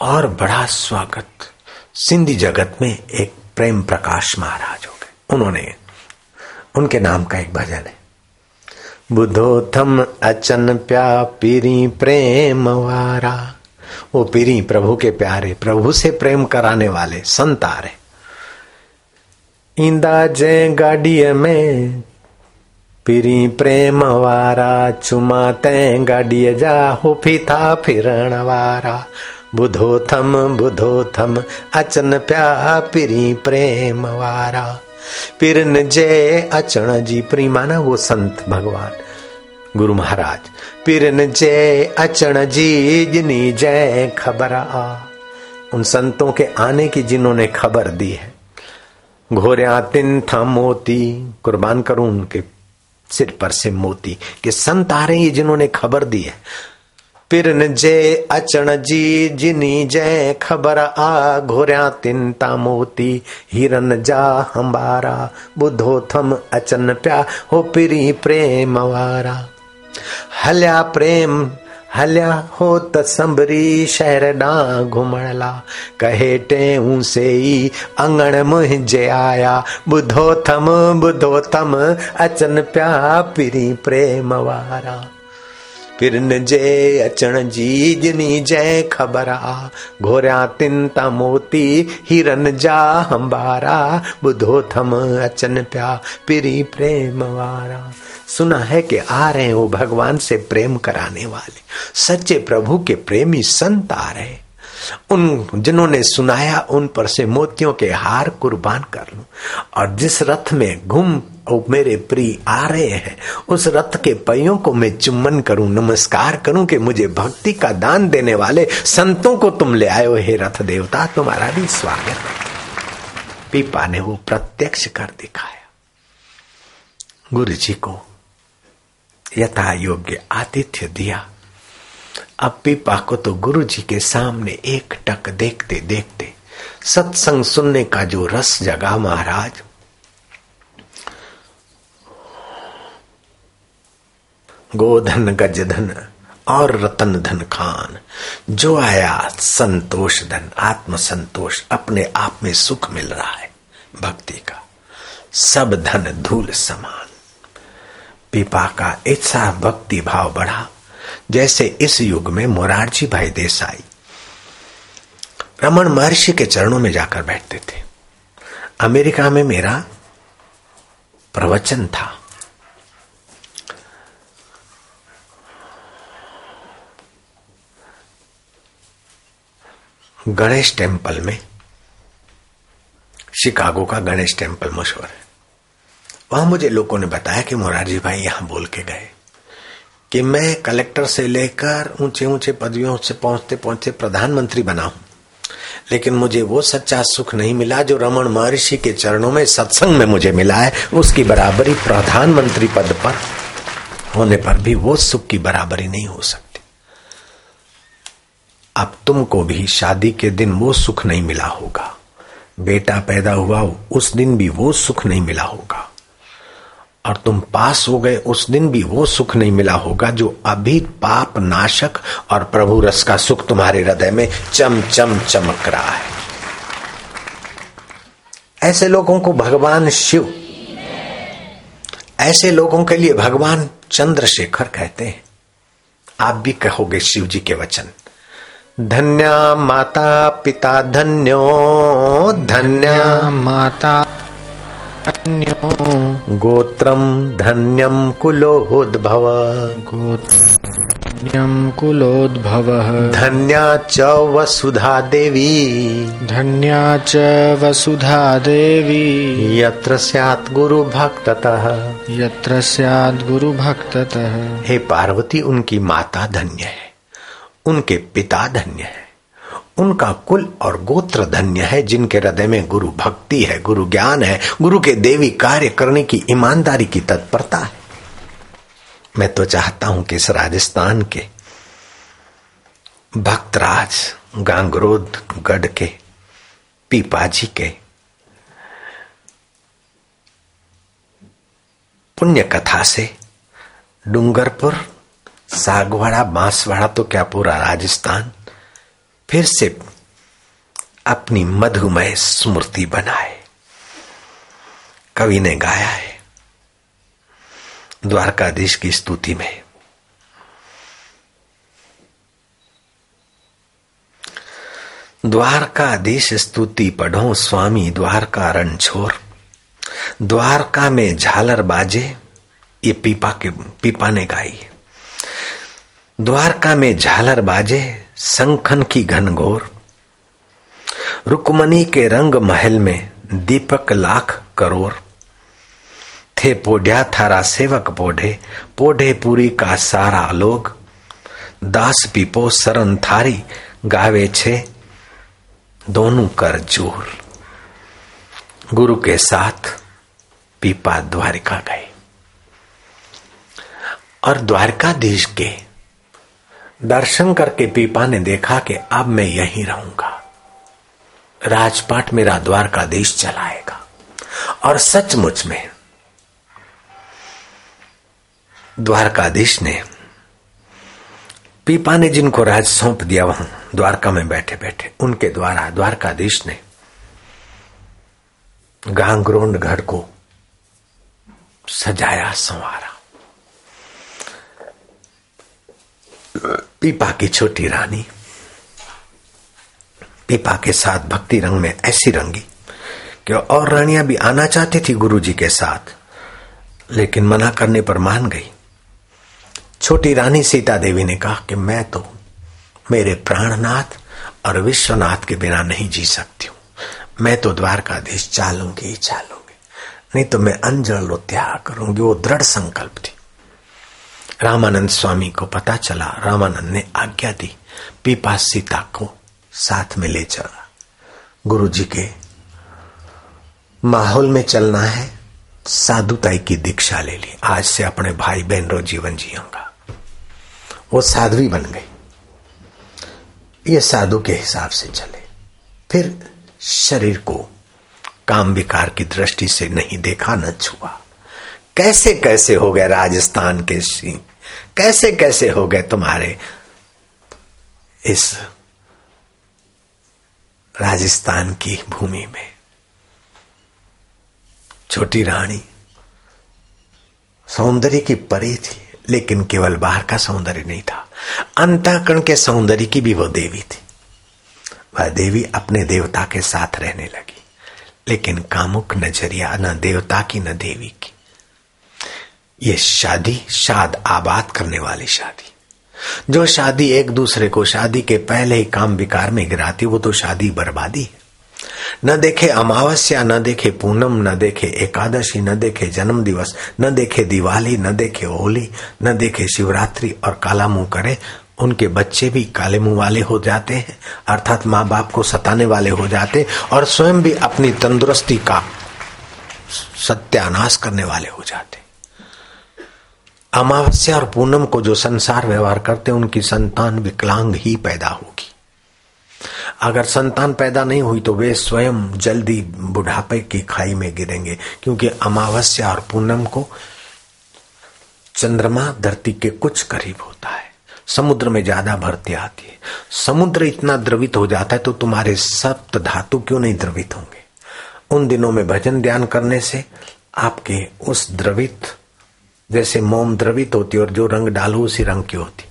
और बड़ा स्वागत। सिंधी जगत में एक प्रेम प्रकाश महाराज हो गए। उन्होंने उनके नाम का एक भजन है। बुधो थम अचन प्या पीरी प्रेम वारा। वो पीरी प्रभु के प्यारे, प्रभु से प्रेम कराने वाले संत आ रहे ईंदा जय गाड़ीअ में पीरी प्रेम वारा, चुमा तैं गाॾीअ जा हो था फिरण वारा। ॿुधो थम ॿुधो थम, अचन पिया पिरी प्रेम वारा। पिरन जे अचण जी प्रीमा न, वो संत भगवान। गुरु महाराज, पिरन जे अचण जी, जिनी जय खबर आ। उन संतों के आने की जिन्होंने खबर दी है। घोरिया तिन था मोती, कुर्बान करूँ उनके सिर पर से मोती कि संत आ रहे हैं जिन्होंने खबर दी है। पिरन जे अचण जी, जिनी जय खबर आ, घोरिया तिन ता मोती, हिरन जा हमारा बुधो थम अचन प्या, हो पिरी प्रेम वारा हल्या प्रेम हलिया हो त संभरी शहर ॾांहुं घुमण ला कहे टेऊं से ई अंगण मुंहिंजे आया. ॿुधो थम ॿुधो थम अचनि पिया पिरी प्रेम वारा. पिरन जे अचण जी जिनी जंहिं ख़बर. आ घोरिया तिन ता मोती हिरन जा हंबारा. ॿुधो थम अचनि पिया पिरी प्रेम वारा. सुना है कि आ रहे हैं वो भगवान से प्रेम कराने वाले। सच्चे प्रभु के प्रेमी संत आ रहे हैं। उन जिन्होंने सुनाया, उन पर से मोतियों के हार कुर्बान कर लूँ। और जिस रथ में घूम मेरे प्रिय, आ रहे हैं, उस रथ के पहियों को मैं चुम्बन करूँ, नमस्कार करूँ कि मुझे भक्ति का दान देने वाले संतों को तुम ले आयो हे। रथ देवता, तुम्हारा भी स्वागत पीपा ने वो प्रत्यक्ष कर दिखाया। गुरु जी को यथा योग्य आतिथ्य दिया। अब पीपा को तो गुरु जी के सामने एक टक देखते देखते, सत्संग सुनने का जो रस जगा महाराज। गोधन, गजधन और रतन धन खान, जो आया संतोष धन आत्म संतोष अपने आप में सुख मिल रहा है, भक्ति का। सब धन धूल समान। पिपा का ऐसा भक्ति भाव बढ़ा, जैसे इस युग में मोरारजी भाई देसाई। रमन महर्षि के चरणों में जाकर बैठते थे। अमेरिका में मेरा प्रवचन था। गणेश टेंपल में, शिकागो का गणेश टेंपल मशहूर है। वहाँ मुझे लोगों ने बताया कि मोरारजी भाई यहाँ बोल के गए कि मैं कलेक्टर से लेकर ऊँचे ऊँचे पदवियों से पहुँचते पहुँचते प्रधानमंत्री बना हूँ। लेकिन मुझे वो सच्चा सुख नहीं मिला जो रमन महर्षि के चरणों में सत्संग में मुझे मिला है। उसकी बराबरी प्रधानमंत्री पद पर होने पर भी वो सुख की बराबरी नहीं हो सकती। अब तुमको भी शादी के दिन वो सुख नहीं मिला होगा। बेटा पैदा हुआ, उस दिन भी वो सुख नहीं मिला होगा। और तुम पास हो गए, उस दिन भी वो सुख नहीं मिला होगा जो अभी पाप नाशक और प्रभु रस का सुख तुम्हारे हृदय में चम चम, चमक रहा है। ऐसे लोगों को भगवान शिव, ऐसे लोगों के लिए भगवान चंद्रशेखर कहते हैं। आप भी कहोगे शिव जी के वचन, धन्या माता पिता धन्यो, धन्या
माता
गोत्रम धन्यम कुलोद्भव।
गोत्रम कुलोद्भवः।
धन्या च वसुधा देवी।
धन्या च वसुधा देवी।
यत्र स्यात् गुरु भक्ततः
यत्र स्यात् गुरु भक्ततः
हे पार्वती उनकी माता धन्य है। उनके पिता धन्य है। उनका कुल और गोत्र धन्य है, जिनके हृदय में गुरु भक्ति है, गुरु ज्ञान है, गुरु के देवी कार्य करने की ईमानदारी की तत्परता है। मैं तो चाहता हूँ कि इस राजस्थान के भक्तराज, गांगरोद, गढ़ के, पीपाजी के पुण्य कथा से डूंगरपुर, सागवाड़ा, बांसवाड़ा तो क्या पूरा राजस्थान? फिर से अपनी मधुमय स्मृति बनाए। कवि ने गाया है, द्वारकाधीश की स्तुति में। द्वारकाधीश स्तुति पढ़ो, स्वामी द्वारका रण छोर। द्वारका में झालर बाजे, ये पीपा के, पीपा ने गाई द्वारका में झालर बाजे संखन की घनघोर। रुकमनी के रंग महल में दीपक लाख करोड़। थे पोढ़िया थारा सेवक पोढ़े पोढ़े पूरी का सारा लोग। दास पीपो सरन थारी, गावे छे दोनों कर ज़ोर। गुरु के साथ पीपा द्वारिका गए। और द्वारकाधीश के दर्शन करके पीपा ने देखा कि अब मैं यहीं रहूँगा। राजपाट मेरा द्वारकाधीश चलाएगा। और सचमुच में द्वारकाधीश ने पीपा ने जिनको राज सौंप दिया, वहाँ द्वारका में बैठे बैठे उनके द्वारा द्वारकाधीश ने गांगरोंड घर को सजाया, संवारा। पीपा की छोटी रानी। पीपा के साथ भक्ति रंग में ऐसी रंगी कि और रानियाँ भी आना चाहती थी गुरुजी के साथ, लेकिन मना करने पर मान गई। छोटी रानी सीता देवी ने कहा कि मैं तो मेरे प्राणनाथ और विश्वनाथ के बिना नहीं जी सकती हूँ। मैं तो द्वारकाधीश चालूँगी ही चालूँगी, नहीं तो मैं अंजल त्याग करूँगी, वो दृढ़ संकल्प थी। रामानंद स्वामी को पता चला, रामानंद ने आज्ञा दी, पीपा सीता को साथ में ले चला। गुरु जी के, माहौल में चलना है साधुताई की दीक्षा ले ली, आज से अपने भाई बहन रो जीवन जियूँगा वो साध्वी बन गई। ये साधु के हिसाब से चले। फिर शरीर को काम विकार की दृष्टि से नहीं देखा, न छुआ। कैसे कैसे हो गए राजस्थान के सिंह? कैसे कैसे हो गए तुम्हारे इस राजस्थान की भूमि में? छोटी रानी, सौंदर्य की परी थी, लेकिन केवल बाहर का सौंदर्य नहीं था। अंतःकरण के सौंदर्य की भी वो देवी थी। वह देवी अपने देवता के साथ रहने लगी, लेकिन कामुक नज़रिया न देवता की न देवी की। ये शादी, शाद आबाद करने वाली शादी। जो शादी एक दूसरे को शादी के पहले ही काम विकार में गिराती, वो तो शादी बर्बादी है। न देखे अमावस्या, न देखे पूनम, न देखे एकादशी, न देखे जन्म दिवस न देखे दिवाली, न देखे होली, न देखे शिवरात्रि और काला मुँह करे, उनके बच्चे भी काले मुँह वाले हो जाते हैं, अर्थात माँ बाप को सताने वाले हो जाते और स्वयं भी अपनी तंदुरुस्ती का सत्यानाश करने वाले हो जाते। अमावस्या और पूनम को जो संसार व्यवहार करते हैं, उनकी संतान विकलांग ही पैदा होगी। अगर संतान पैदा नहीं हुई तो वे स्वयं जल्दी बुढ़ापे की खाई में गिरेंगे, क्योंकि अमावस्या और पूनम को चंद्रमा धरती के कुछ करीब होता है। समुद्र में ज़्यादा भरती आती है। समुद्र इतना द्रवित हो जाता है तो तुम्हारे सप्त धातु क्यों नहीं द्रवित होंगे? उन दिनों में भजन ध्यान करने से आपके उस द्रवित जैसे मोम द्रवित होती और जो रंग डालो उसी रंग की होती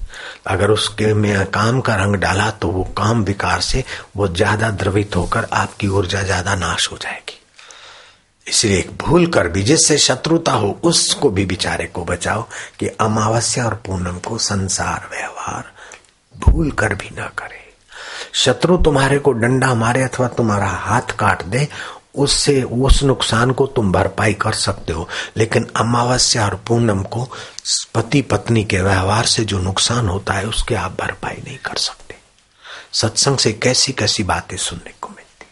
अगर उसके में काम का रंग डाला तो वो काम विकार से वो ज़्यादा द्रवित होकर आपकी ऊर्जा ज़्यादा नाश हो जाएगी। इसलिए एक भूल कर भी, जिससे शत्रुता हो, उसको भी बिचारे को बचाओ कि अमावस्या और पूनम को संसार व्यवहार भूल कर भी ना करे। शत्रु तुम्हारे को डंडा मारे अथवा तुम्हारा हाथ काट दे उससे, उस नुकसान को तुम भरपाई कर सकते हो। लेकिन अमावस्या और पूनम को पति पत्नी के व्यवहार से जो नुकसान होता है, उसके आप भरपाई नहीं कर सकते। सत्संग से कैसी कैसी बातें सुनने को मिलती।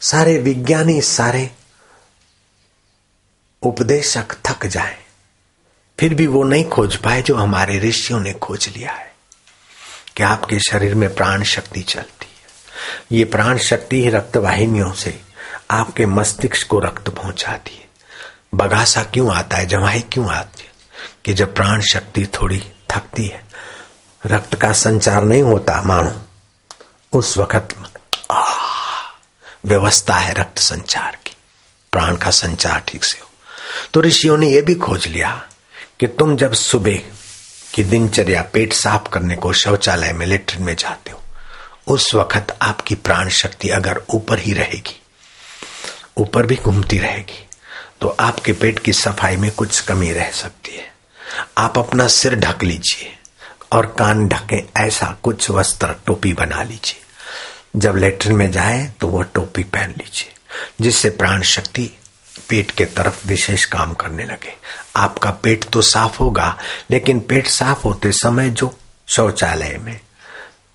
सारे विज्ञानी, सारे उपदेशक थक जाए। फिर भी वो नहीं खोज पाए जो हमारे ऋषियों ने खोज लिया है कि आपके शरीर में प्राण शक्ति चलती है। ये प्राण शक्ति ही रक्त वाहिनियों से आपके मस्तिष्क को रक्त पहुंचाती है। बगासा क्यों आता है? जमाई क्यों आती है? कि जब प्राण शक्ति थोड़ी थकती है, रक्त का संचार नहीं होता मानो, उस वक्त व्यवस्था है रक्त संचार की। प्राण का संचार ठीक से हो। तो ऋषियों ने यह भी खोज लिया कि तुम जब सुबह की दिनचर्या पेट साफ़ करने को शौचालय में लेटरिन में जाते हो, उस वक्त आपकी प्राण शक्ति अगर ऊपर ही रहेगी ऊपर भी घूमती रहेगी। तो आपके पेट की सफ़ाई में कुछ कमी रह सकती है। आप अपना सिर ढक लीजिए और कान ढके, ऐसा कुछ वस्त्र टोपी बना लीजिए। जब लेटरिन में जाए तो वह टोपी पहन लीजिए, जिससे प्राण शक्ति पेट के तरफ़ विशेष काम करने लगे। आपका पेट तो साफ़ होगा, लेकिन पेट साफ़ होते समय जो शौचालय में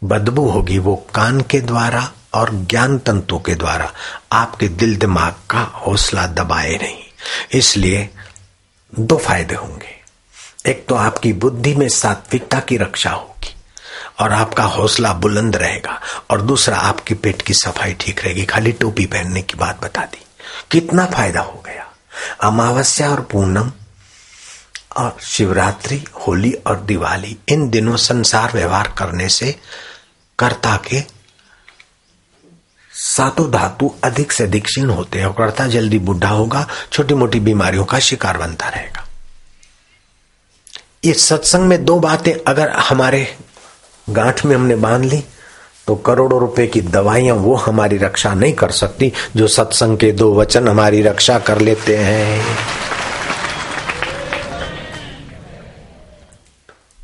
बदबू होगी, वो कान के द्वारा और ज्ञान तंतु के द्वारा आपके दिल दिमाग का हौसला दबाए नहीं। इसलिए दो फ़ायदे होंगे। एक तो आपकी बुद्धि में सात्विकता की रक्षा होगी और आपका हौसला बुलंद रहेगा और दूसरा, आपके पेट की सफ़ाई ठीक रहेगी। खाली टोपी पहनने की बात बता दी। कितना फ़ायदा हो गया? अमावस्या और पूनम और शिवरात्रि, होली और दिवाली, इन दिनों संसार व्यवहार करने से कर्ता के सातों धातु अधिक से अधिक क्षीण होते हैं और कर्ता जल्दी बुढ़ा होगा छोटी मोटी बीमारियों का शिकार बनता रहेगा। ये सत्संग में दो बातें अगर हमारे गांठ में हमने बाँध ली तो करोड़ों रुपए की दवाइयाँ वो हमारी रक्षा नहीं कर सकती, जो सत्संग के दो वचन हमारी रक्षा कर लेते हैं।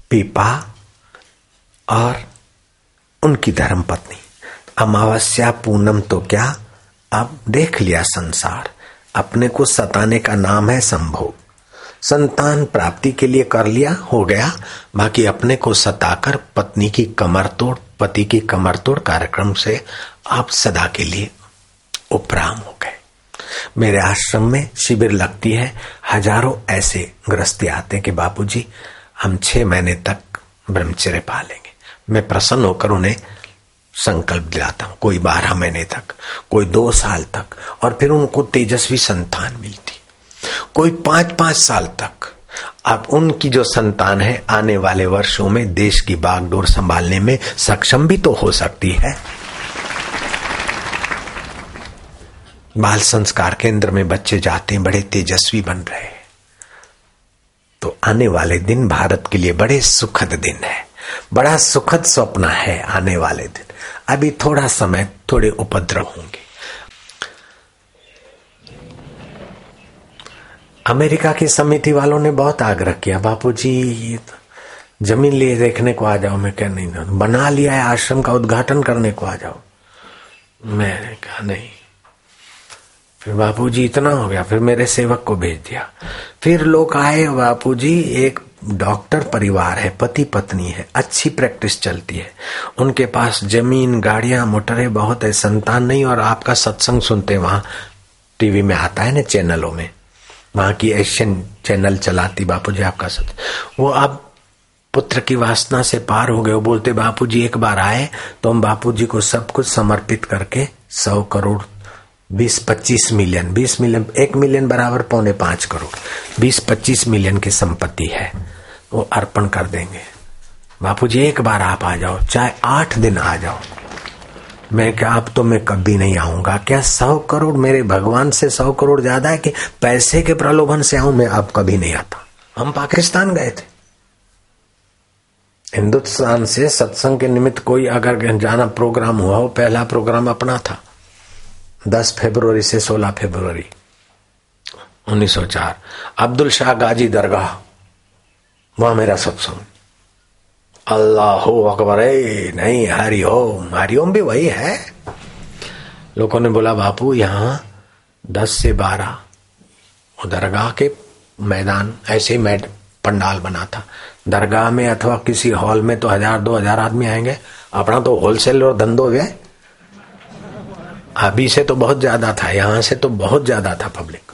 पीपा और उनकी धर्म पत्नी अमावस्या पूनम तो क्या? अब देख लिया संसार। अपने को सताने का नाम है संभोग संतान प्राप्ति के लिए कर लिया, हो गया। बाकी अपने को सताकर पत्नी की कमर तोड़, पति की कमर तोड़ कार्यक्रम से आप सदा के लिए उपराम हो गए। मेरे आश्रम में शिविर लगती है। हज़ारों ऐसे ग्रस्ती आते कि बापूजी, हम छह महीने तक ब्रह्मचर्य पालेंगे। मैं प्रसन्न होकर उन्हें संकल्प दिलाता हूँ, कोई बारह महीने तक, कोई दो साल तक, और फिर उनको तेजस्वी संतान मिलती। कोई पाँच पाँच साल तक, अब उनकी जो संतान है, आने वाले वर्षों में देश की बागडोर संभालने में सक्षम भी तो हो सकती है। बाल संस्कार केंद्र में बच्चे जाते हैं, बड़े तेजस्वी बन रहे हैं। तो आने वाले दिन भारत के लिए बड़े सुखद दिन है। बड़ा सुखद स्वप्न है आने वाले दिन। अभी थोड़ा समय, थोड़े उपद्रव होंगे। अमेरिका की समिति वालों ने बहुत आग्रह किया बापू जी ज़मीन लिए देखने को आ जाओ। मैं क्या नहीं बना लिया है आश्रम का उद्घाटन करने को आ जाओ। मैंने कहा, नहीं। फिर बापू जी इतना हो गया। फिर मेरे सेवक को भेज दिया। फिर लोग आए बापू जी एक डॉक्टर परिवार है, पति पत्नी है, अच्छी प्रैक्टिस चलती है। उनके पास ज़मीन, गाड़ियाँ, मोटरें, बहुत है, संतान नहीं और आपका सत्संग सुनते वहाँ टीवी में आता है ना चैनलों में। वहाँ की एशियन चैनल चलाती बापू जी आपका सत्य वो अब पुत्र की वासना से पार हो गए। वो बोलते बापू जी एक बार आए तो हम बापू जी को सब कुछ समर्पित करके सौ करोड़, बीस पच्चीस मिलियन, बीस मिलियन, एक मिलियन बराबर पौने पाँच करोड़, बीस पच्चीस मिलियन की संपत्ति है। वो अर्पण कर देंगे। बापू जी एक बार आप आ जाओ, चाहे आठ दिन आ जाओ। मैं क्या आप तो मैं कभी नहीं आऊँगा। क्या सौ करोड़ मेरे भगवान से, सौ करोड़ ज़्यादा है कि पैसे के प्रलोभन से आऊँ? मैं अब कभी नहीं आता। हम पाकिस्तान गए थे। हिंदुस्तान से सत्संग के निमित्त कोई अगर जाना प्रोग्राम हुआ हो, पहला प्रोग्राम अपना था। दस फरवरी से सोलह फरवरी 1904 अब्दुल शाह गाजी दरगाह। वहाँ मेरा सत्संग। अल्लाह हो अकबर नहीं हरिओम हरिओम भी वही है। लोगों ने बोला, बापू, यहाँ दस से बारह दरगाह के मैदान, ऐसे मैड पंडाल बना था। दरगाह में अथवा किसी हॉल में तो हज़ार, दो हज़ार आदमी आएँगे। अपना तो होलसेल और धंधो गए अभी से तो बहुत ज़्यादा था, यहाँ से तो बहुत ज़्यादा था पब्लिक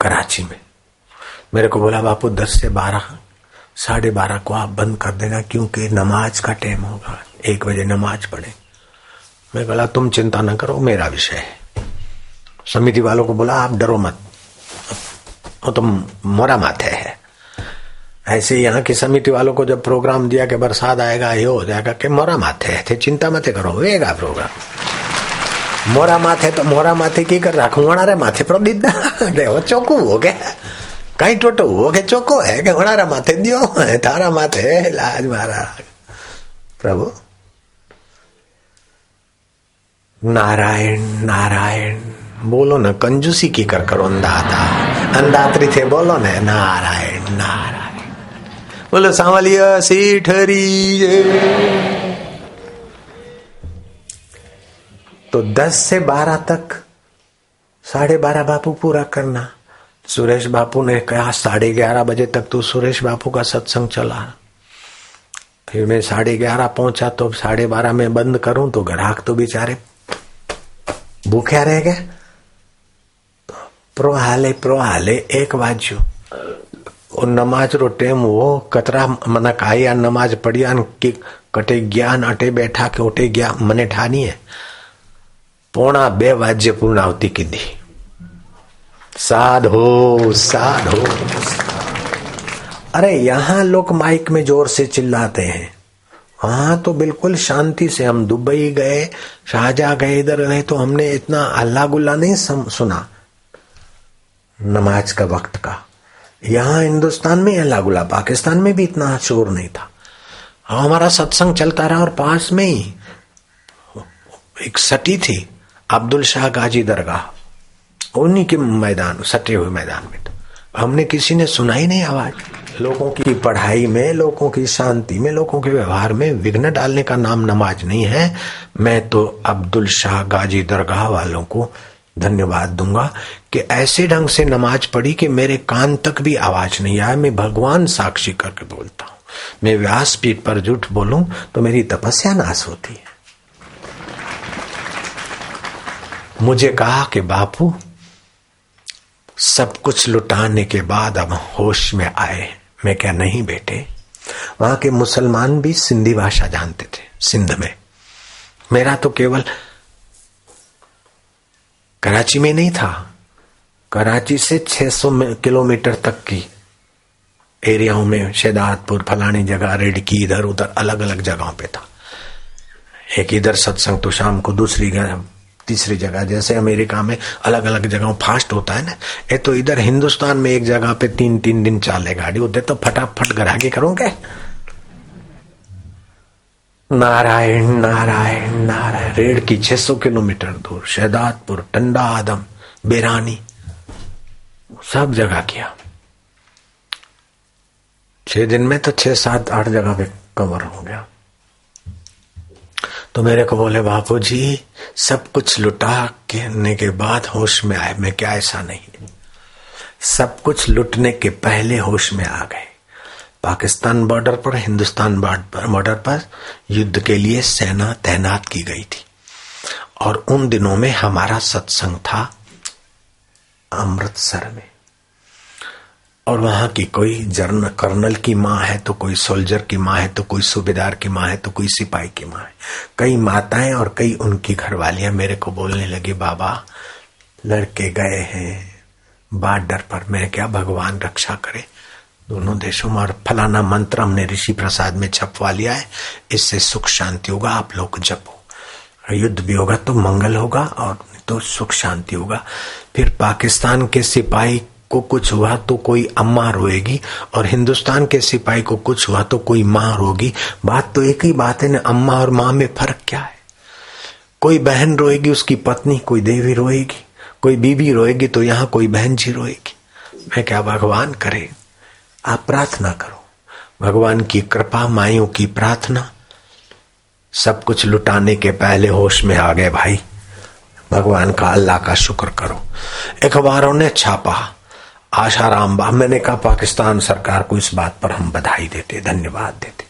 कराची में। मेरे को बोला, बापू, दस से बारह, साढ़े बारह को आप बंद कर देना, क्योंकि नमाज़ का टाइम होगा। एक बजे नमाज़ पढ़े। मैं बोला, तुम चिंता न करो, मेरा विषय है। समिति वालों को बोला, आप डरो मत। वो तो मोरा माथे है। ऐसे यहाँ की समिति वालों को जब प्रोग्राम दिया कि बरसात आएगा, ये हो जाएगा कि मोरा माथे थे, चिंता मत करो, वेगा प्रोग्राम मोरा माथे तो मोरा माथे की कर रहा खुणारे माथे वो चौकू हो गया। टोटो हो के चौको है कि हमारा माथे दियो तारा माथे लाज मारा प्रभु नारायण नारायण बोलो न कंजूसी की कर करो अंदाता अंदात्री थे बोलो न नारायण नारायण बोलो सांवलिया सीठ तो दस से बारह तक साढ़े बारह बापू पूरा करना सुरेश बापू ने कहा, साढ़े ग्यारह बजे तक तो सुरेश बापू का सत्संग चला। फिर मैं साढ़े ग्यारह पहुँचा तो साढ़े बारह में बंद करूँ तो ग्राहक तो बेचारे भूख्या रह गए। प्रोहाले प्रोहाले, एक वाज्यो नमाज़ रो टेम, वो कतरा मन काया नमाज़ पढ़िया कटे ज्ञान अटे बैठा के उठे गया, मने ठानी है? पौना बे वाज्य पूर्णावती की दी साधो साधो। अरे, यहाँ लोग माइक में ज़ोर से चिल्लाते हैं। वहाँ तो बिल्कुल शांति से हम दुबई गए, शाहजहा गए, इधर गए तो हमने इतना अल्लाह गुल्ला नहीं सुना। नमाज़ का वक्त का। यहाँ हिंदुस्तान में अल्लाह गुल्ला पाकिस्तान में भी इतना शोर नहीं था। हमारा सत्संग चलता रहा और पास में ही एक सटी थी, अब्दुल शाह गाजी दरगाह। उन्हीं के मैदान, सटे हुए मैदान में तो हमने किसी ने सुना ही नहीं आवाज़। लोगों की पढ़ाई में, लोगों की शांति में, लोगों के व्यवहार में विघ्न डालने का नाम नमाज़ नहीं है। मैं तो अब्दुल शाह गाजी दरगाह वालों को धन्यवाद दूँगा कि ऐसे ढंग से नमाज़ पढ़ी कि मेरे कान तक भी आवाज़ नहीं आया। मैं भगवान साक्षी करके बोलता हूँ। मैं व्यास पीठ पर झूठ बोलूँ तो मेरी तपस्या नाश होती है। मुझे कहा कि, बापू सब कुछ लुटाने के बाद अब होश में आए। मैं क्या नहीं बेटे? वहाँ के मुसलमान भी सिंधी भाषा जानते थे, सिंध में। मेरा तो केवल कराची में नहीं था। कराची से 600 किलोमीटर तक की एरियाओं में शेदातपुर, फलानी जगह, रेडकी इधर उधर अलग अलग जगहों पे था। एक इधर सत्संग तो शाम को, दूसरी तीसरी जगह, जैसे अमेरिका में अलग अलग जगहों फास्ट होता है ना, ये तो इधर हिंदुस्तान में एक जगह पे तीन तीन दिन चाले गाड़ी होते तो फटाफट ग्राहकी करोगे नारायण नारायण नारायण, रेड की 600 किलोमीटर दूर, शहदादपुर, टंडा, आदम, बेरानी, सब जगह किया। छह दिन में तो छह, सात, आठ जगह पे कवर हो गया। तो मेरे को बोले बापू जी सब कुछ लुटा करने के बाद होश में आए। मैं क्या, ऐसा नहीं सब कुछ लुटने के पहले होश में आ गए। पाकिस्तान बॉर्डर पर, हिंदुस्तान बॉर्डर पर युद्ध के लिए सेना तैनात की गई थी। और उन दिनों में हमारा सत्संग था अमृतसर में। और वहाँ की कोई जर्न, कर्नल की माँ है तो कोई सोल्जर की माँ है तो कोई सूबेदार की माँ है तो कोई सिपाही की माँ है। कई माताएँ और कई उनकी घरवालियाँ मेरे को बोलने लगी, बाबा, लड़के गए हैं बॉर्डर पर मैं क्या भगवान रक्षा करे? दोनों देशों में और फलाना मंत्र हमने ऋषि प्रसाद में छपवा लिया है। इससे सुख शांति होगा, आप लोग जपो। युद्ध भी होगा तो मंगल होगा और तो सुख शांति होगा। फिर पाकिस्तान के सिपाही को कुछ हुआ तो कोई अम्मा रोएगी और हिंदुस्तान के सिपाही को कुछ हुआ तो कोई माँ रोगी। बात तो एक ही बात है ना, अम्मा और माँ में फ़र्क क्या है? कोई बहन रोएगी, उसकी पत्नी, कोई देवी रोएगी, कोई बीबी रोएगी तो यहाँ कोई बहन जी रोएगी। मैं क्या भगवान करे? आप प्रार्थना करो। भगवान की कृपा माइयों की प्रार्थना। सब कुछ लुटाने के पहले होश में आ गए भाई। भगवान का अल्लाह का शुक्र करो। अखबारों ने छापा। आशाराम बा मैंने कहा, पाकिस्तान सरकार को इस बात पर हम बधाई देते, धन्यवाद देते।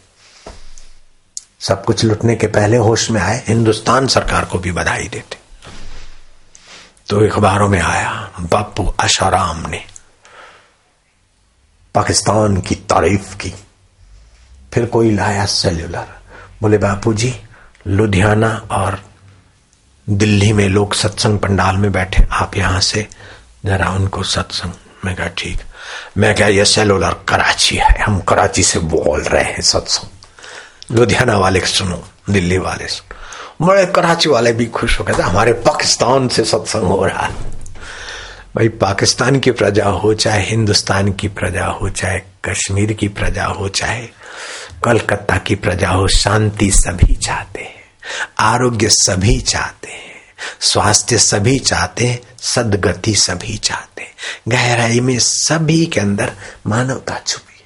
सब कुछ लुटने के पहले होश में आए, हिंदुस्तान सरकार को भी बधाई देते। तो अखबारों में आया, बापू आशाराम ने पाकिस्तान की तारीफ़ की। फिर कोई लाया सेल्यूलर, बोले बापू जी लुधियाना और दिल्ली में लोग सत्संग पंडाल में बैठे, आप यहाँ से जरा उनको सत्संग मैं कहा, ठीक। मैं क्या ये सेलुलर कराची है। हम कराची से बोल रहे हैं, सत्संग। लुधियाना वाले सुनो, दिल्ली वाले सुनो। बड़े कराची वाले भी खुश हो गए, हमारे पाकिस्तान से सत्संग हो रहा है। भाई, पाकिस्तान की प्रजा हो चाहे हिंदुस्तान की प्रजा हो, चाहे कश्मीर की प्रजा हो, चाहे कलकत्ता की प्रजा हो, शांति सभी चाहते हैं, आरोग्य सभी चाहते हैं। स्वास्थ्य सभी चाहते हैं, सदगति सभी चाहते हैं। गहराई में सभी के अंदर मानवता छुपी है।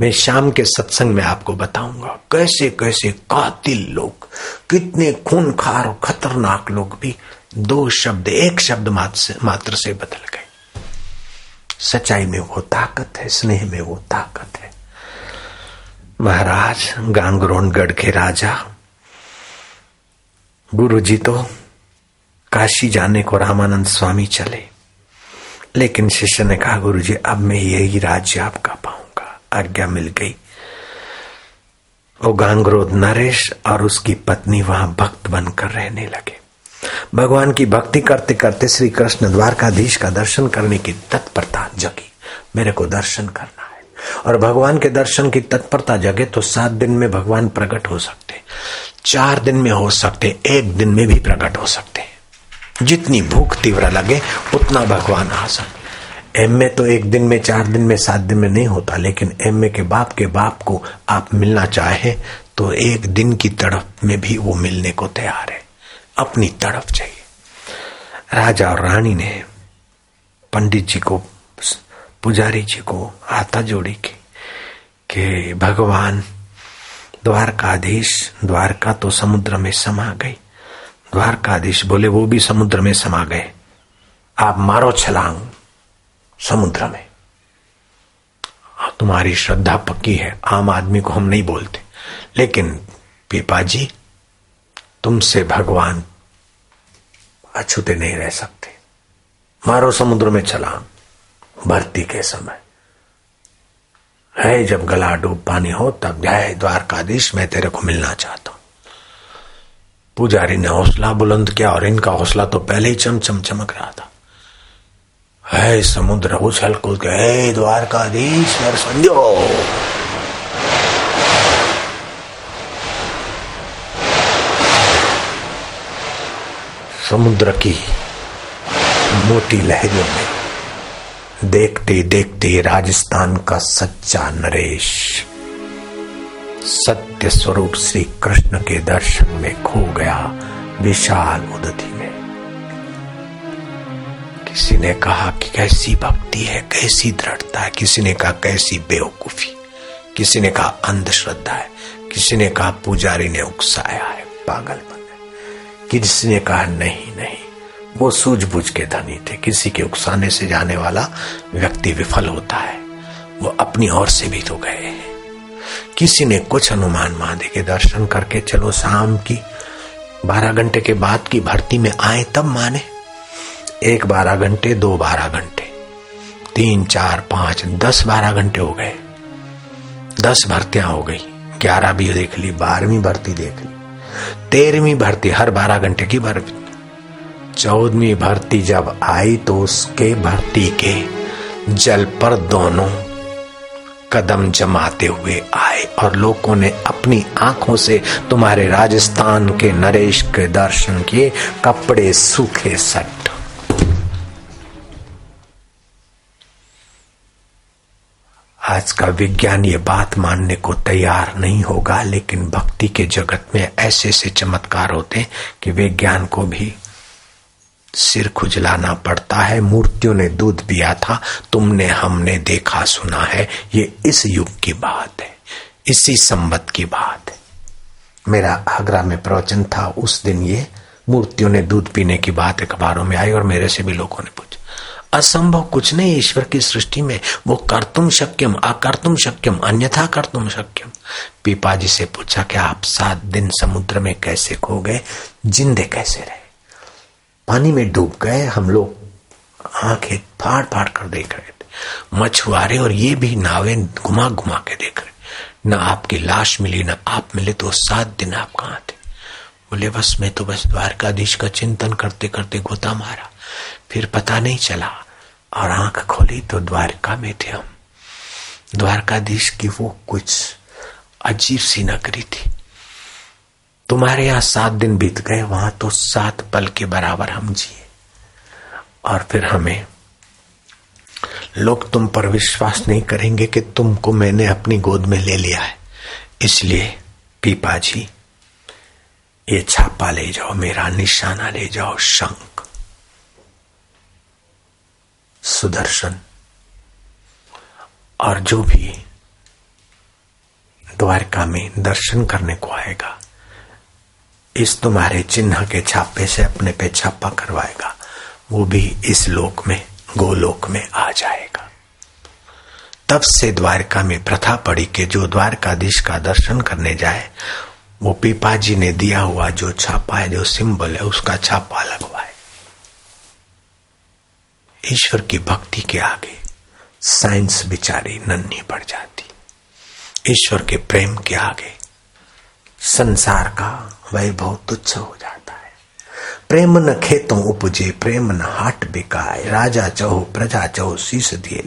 मैं शाम के सत्संग में आपको बताऊँगा, कैसे कैसे कातिल लोग, कितने खूनखार और खतरनाक लोग भी दो शब्द, एक शब्द मात्र से बदल गए। सच्चाई में वो ताकत है, स्नेह में वो ताकत है। महाराज गांगरोनगढ़ के राजा गुरु जी तो काशी जाने को रामानंद स्वामी चले। लेकिन शिष्य ने कहा गुरु जी अब मैं यही राज्य आपका पाऊँगा। आज्ञा मिल गई। वो गांगरोध नरेश और उसकी पत्नी वहाँ भक्त बनकर रहने लगे। भगवान की भक्ति करते करते श्री कृष्ण द्वारकाधीश का दर्शन करने की तत्परता जगी। मेरे को दर्शन करना है। और भगवान के दर्शन की तत्परता जगे तो सात दिन में भगवान प्रकट हो सकते। चार दिन में हो सकते, एक दिन में भी प्रकट हो सकते। जितनी भूख तीव्र लगे, उतना भगवान आसन। एम में तो एक दिन में, चार दिन में, सात दिन में नहीं होता, लेकिन एम ए के बाप के बाप को आप मिलना चाहे तो एक दिन की तड़प में भी वो मिलने को तैयार है। अपनी तड़प चाहिए। राजा और रानी ने पंडित जी को, पुजारी जी को आता जोड़ी की कि, भगवान, द्वारकाधीश, द्वारका तो समुद्र में समा गई। द्वारकाधीश बोले, वो भी समुद्र में समा गए। आप मारो छलांग समुद्र में। तुम्हारी श्रद्धा पक्की है, आम आदमी को हम नहीं बोलते। लेकिन पीपा जी तुमसे भगवान अछूते नहीं रह सकते। मारो समुद्र में छलांग, भर्ती के समय। है, जब गला डूब पानी हो, तब जय द्वारकाधीश, मैं तेरे को मिलना चाहता हूँ। पुजारी ने हौसला बुलंद किया और इनका हौसला तो पहले ही चमचम चमक रहा था। है समुद्र उछल कूद गए द्वारकाधीश समझो समुद्र की मोटी लहरों में देखते देखते राजस्थान का सच्चा नरेश सत्य स्वरूप श्री कृष्ण के दर्शन में खो गया विशाल उदति में। किसी ने कहा कि कैसी भक्ति है, कैसी दृढ़ता है, किसी ने कहा कैसी बेवकूफ़ी, किसी ने कहा अंधश्रद्धा है, किसी ने कहा पुजारी ने उकसाया है पागलपन है किसी ने कहा नहीं नहीं, वो सूझबूझ के धनी थे, किसी के उकसाने से जाने वाला व्यक्ति विफल होता है, वो अपनी ओर से भी तो गए हैं। किसी ने कुछ अनुमान मांधे के दर्शन करके चलो शाम की बारह घंटे के बाद की भर्ती में आए, तब माने एक बारह घंटे, दो बारह घंटे, तीन, चार, पाँच, दस बारह घंटे हो गए। दस भर्तियाँ हो गई, ग्यारह भी देख ली, बारहवीं भर्ती देख ली, तेरहवीं भर्ती, हर बारह घंटे की भर्ती। चौदहवीं भर्ती जब आई तो उसके भर्ती के जल पर दोनों कदम जमाते हुए आए और लोगों ने अपनी आँखों से तुम्हारे राजस्थान के नरेश के दर्शन किए, कपड़े सूखे सट। आज का विज्ञान ये बात मानने को तैयार नहीं होगा, लेकिन भक्ति के जगत में ऐसे ऐसे चमत्कार होते कि विज्ञान को भी सिर खुजलाना पड़ता है, मूर्तियों ने दूध पिया था, तुमने हमने देखा सुना है, ये इस युग की बात है, इसी संबत की बात है। मेरा आगरा में प्रवचन था, उस दिन ये मूर्तियों ने दूध पीने की बात अखबारों में आई और मेरे से भी लोगों ने पूछा, असंभव कुछ नहीं ईश्वर की सृष्टि में, वो कर तुम शक्यम अकर तुम शक्यम, अन्यथा कर तुम शक्यम? पीपा जी से पूछा कि आप सात दिन समुद्र में कैसे खो गए, जिंदे कैसे रहे? पानी में डूब गए, हम लोग आँखें फाड़ फाड़ कर देख रहे थे। मछुआरे और ये भी नावे घुमा घुमा के देख रहे। न आपकी लाश मिली, न आप मिले तो सात दिन आप कहा थे? बोले, बस मैं तो बस द्वारकाधीश का चिंतन करते करते गोता मारा। फिर पता नहीं चला और आँख खोली तो द्वारका में थे हम। द्वारकाधीश की वो कुछ अजीब सी नगरी थी। तुम्हारे यहाँ सात दिन बीत गए, वहाँ तो सात पल के बराबर हम जिए। और फिर हमें, लोग तुम पर विश्वास नहीं करेंगे कि तुमको मैंने अपनी गोद में ले लिया है। इसलिए पीपा जी ये छापा ले जाओ, मेरा निशाना ले जाओ, शंख। सुदर्शन। और जो भी द्वारका में दर्शन करने को आएगा इस तुम्हारे चिन्ह के छापे से अपने पे छापा करवाएगा। वो भी इस लोक में, गोलोक में आ जाएगा। तब से द्वारका में प्रथा पड़ी कि जो द्वारकाधीश का दर्शन करने जाए, वो पीपा जी ने दिया हुआ जो छापा है, जो सिंबल है, उसका छापा लगवाए। ईश्वर की भक्ति के आगे साइंस बिचारी नन्ही पड़ जाती। ईश्वर के प्रेम के आगे संसार का वैभव तुच्छ हो जाता है। प्रेम न खेतों उपजे, प्रेम न हाट बिकाए। राजा चहो, प्रजा चहो, शीश दिए ले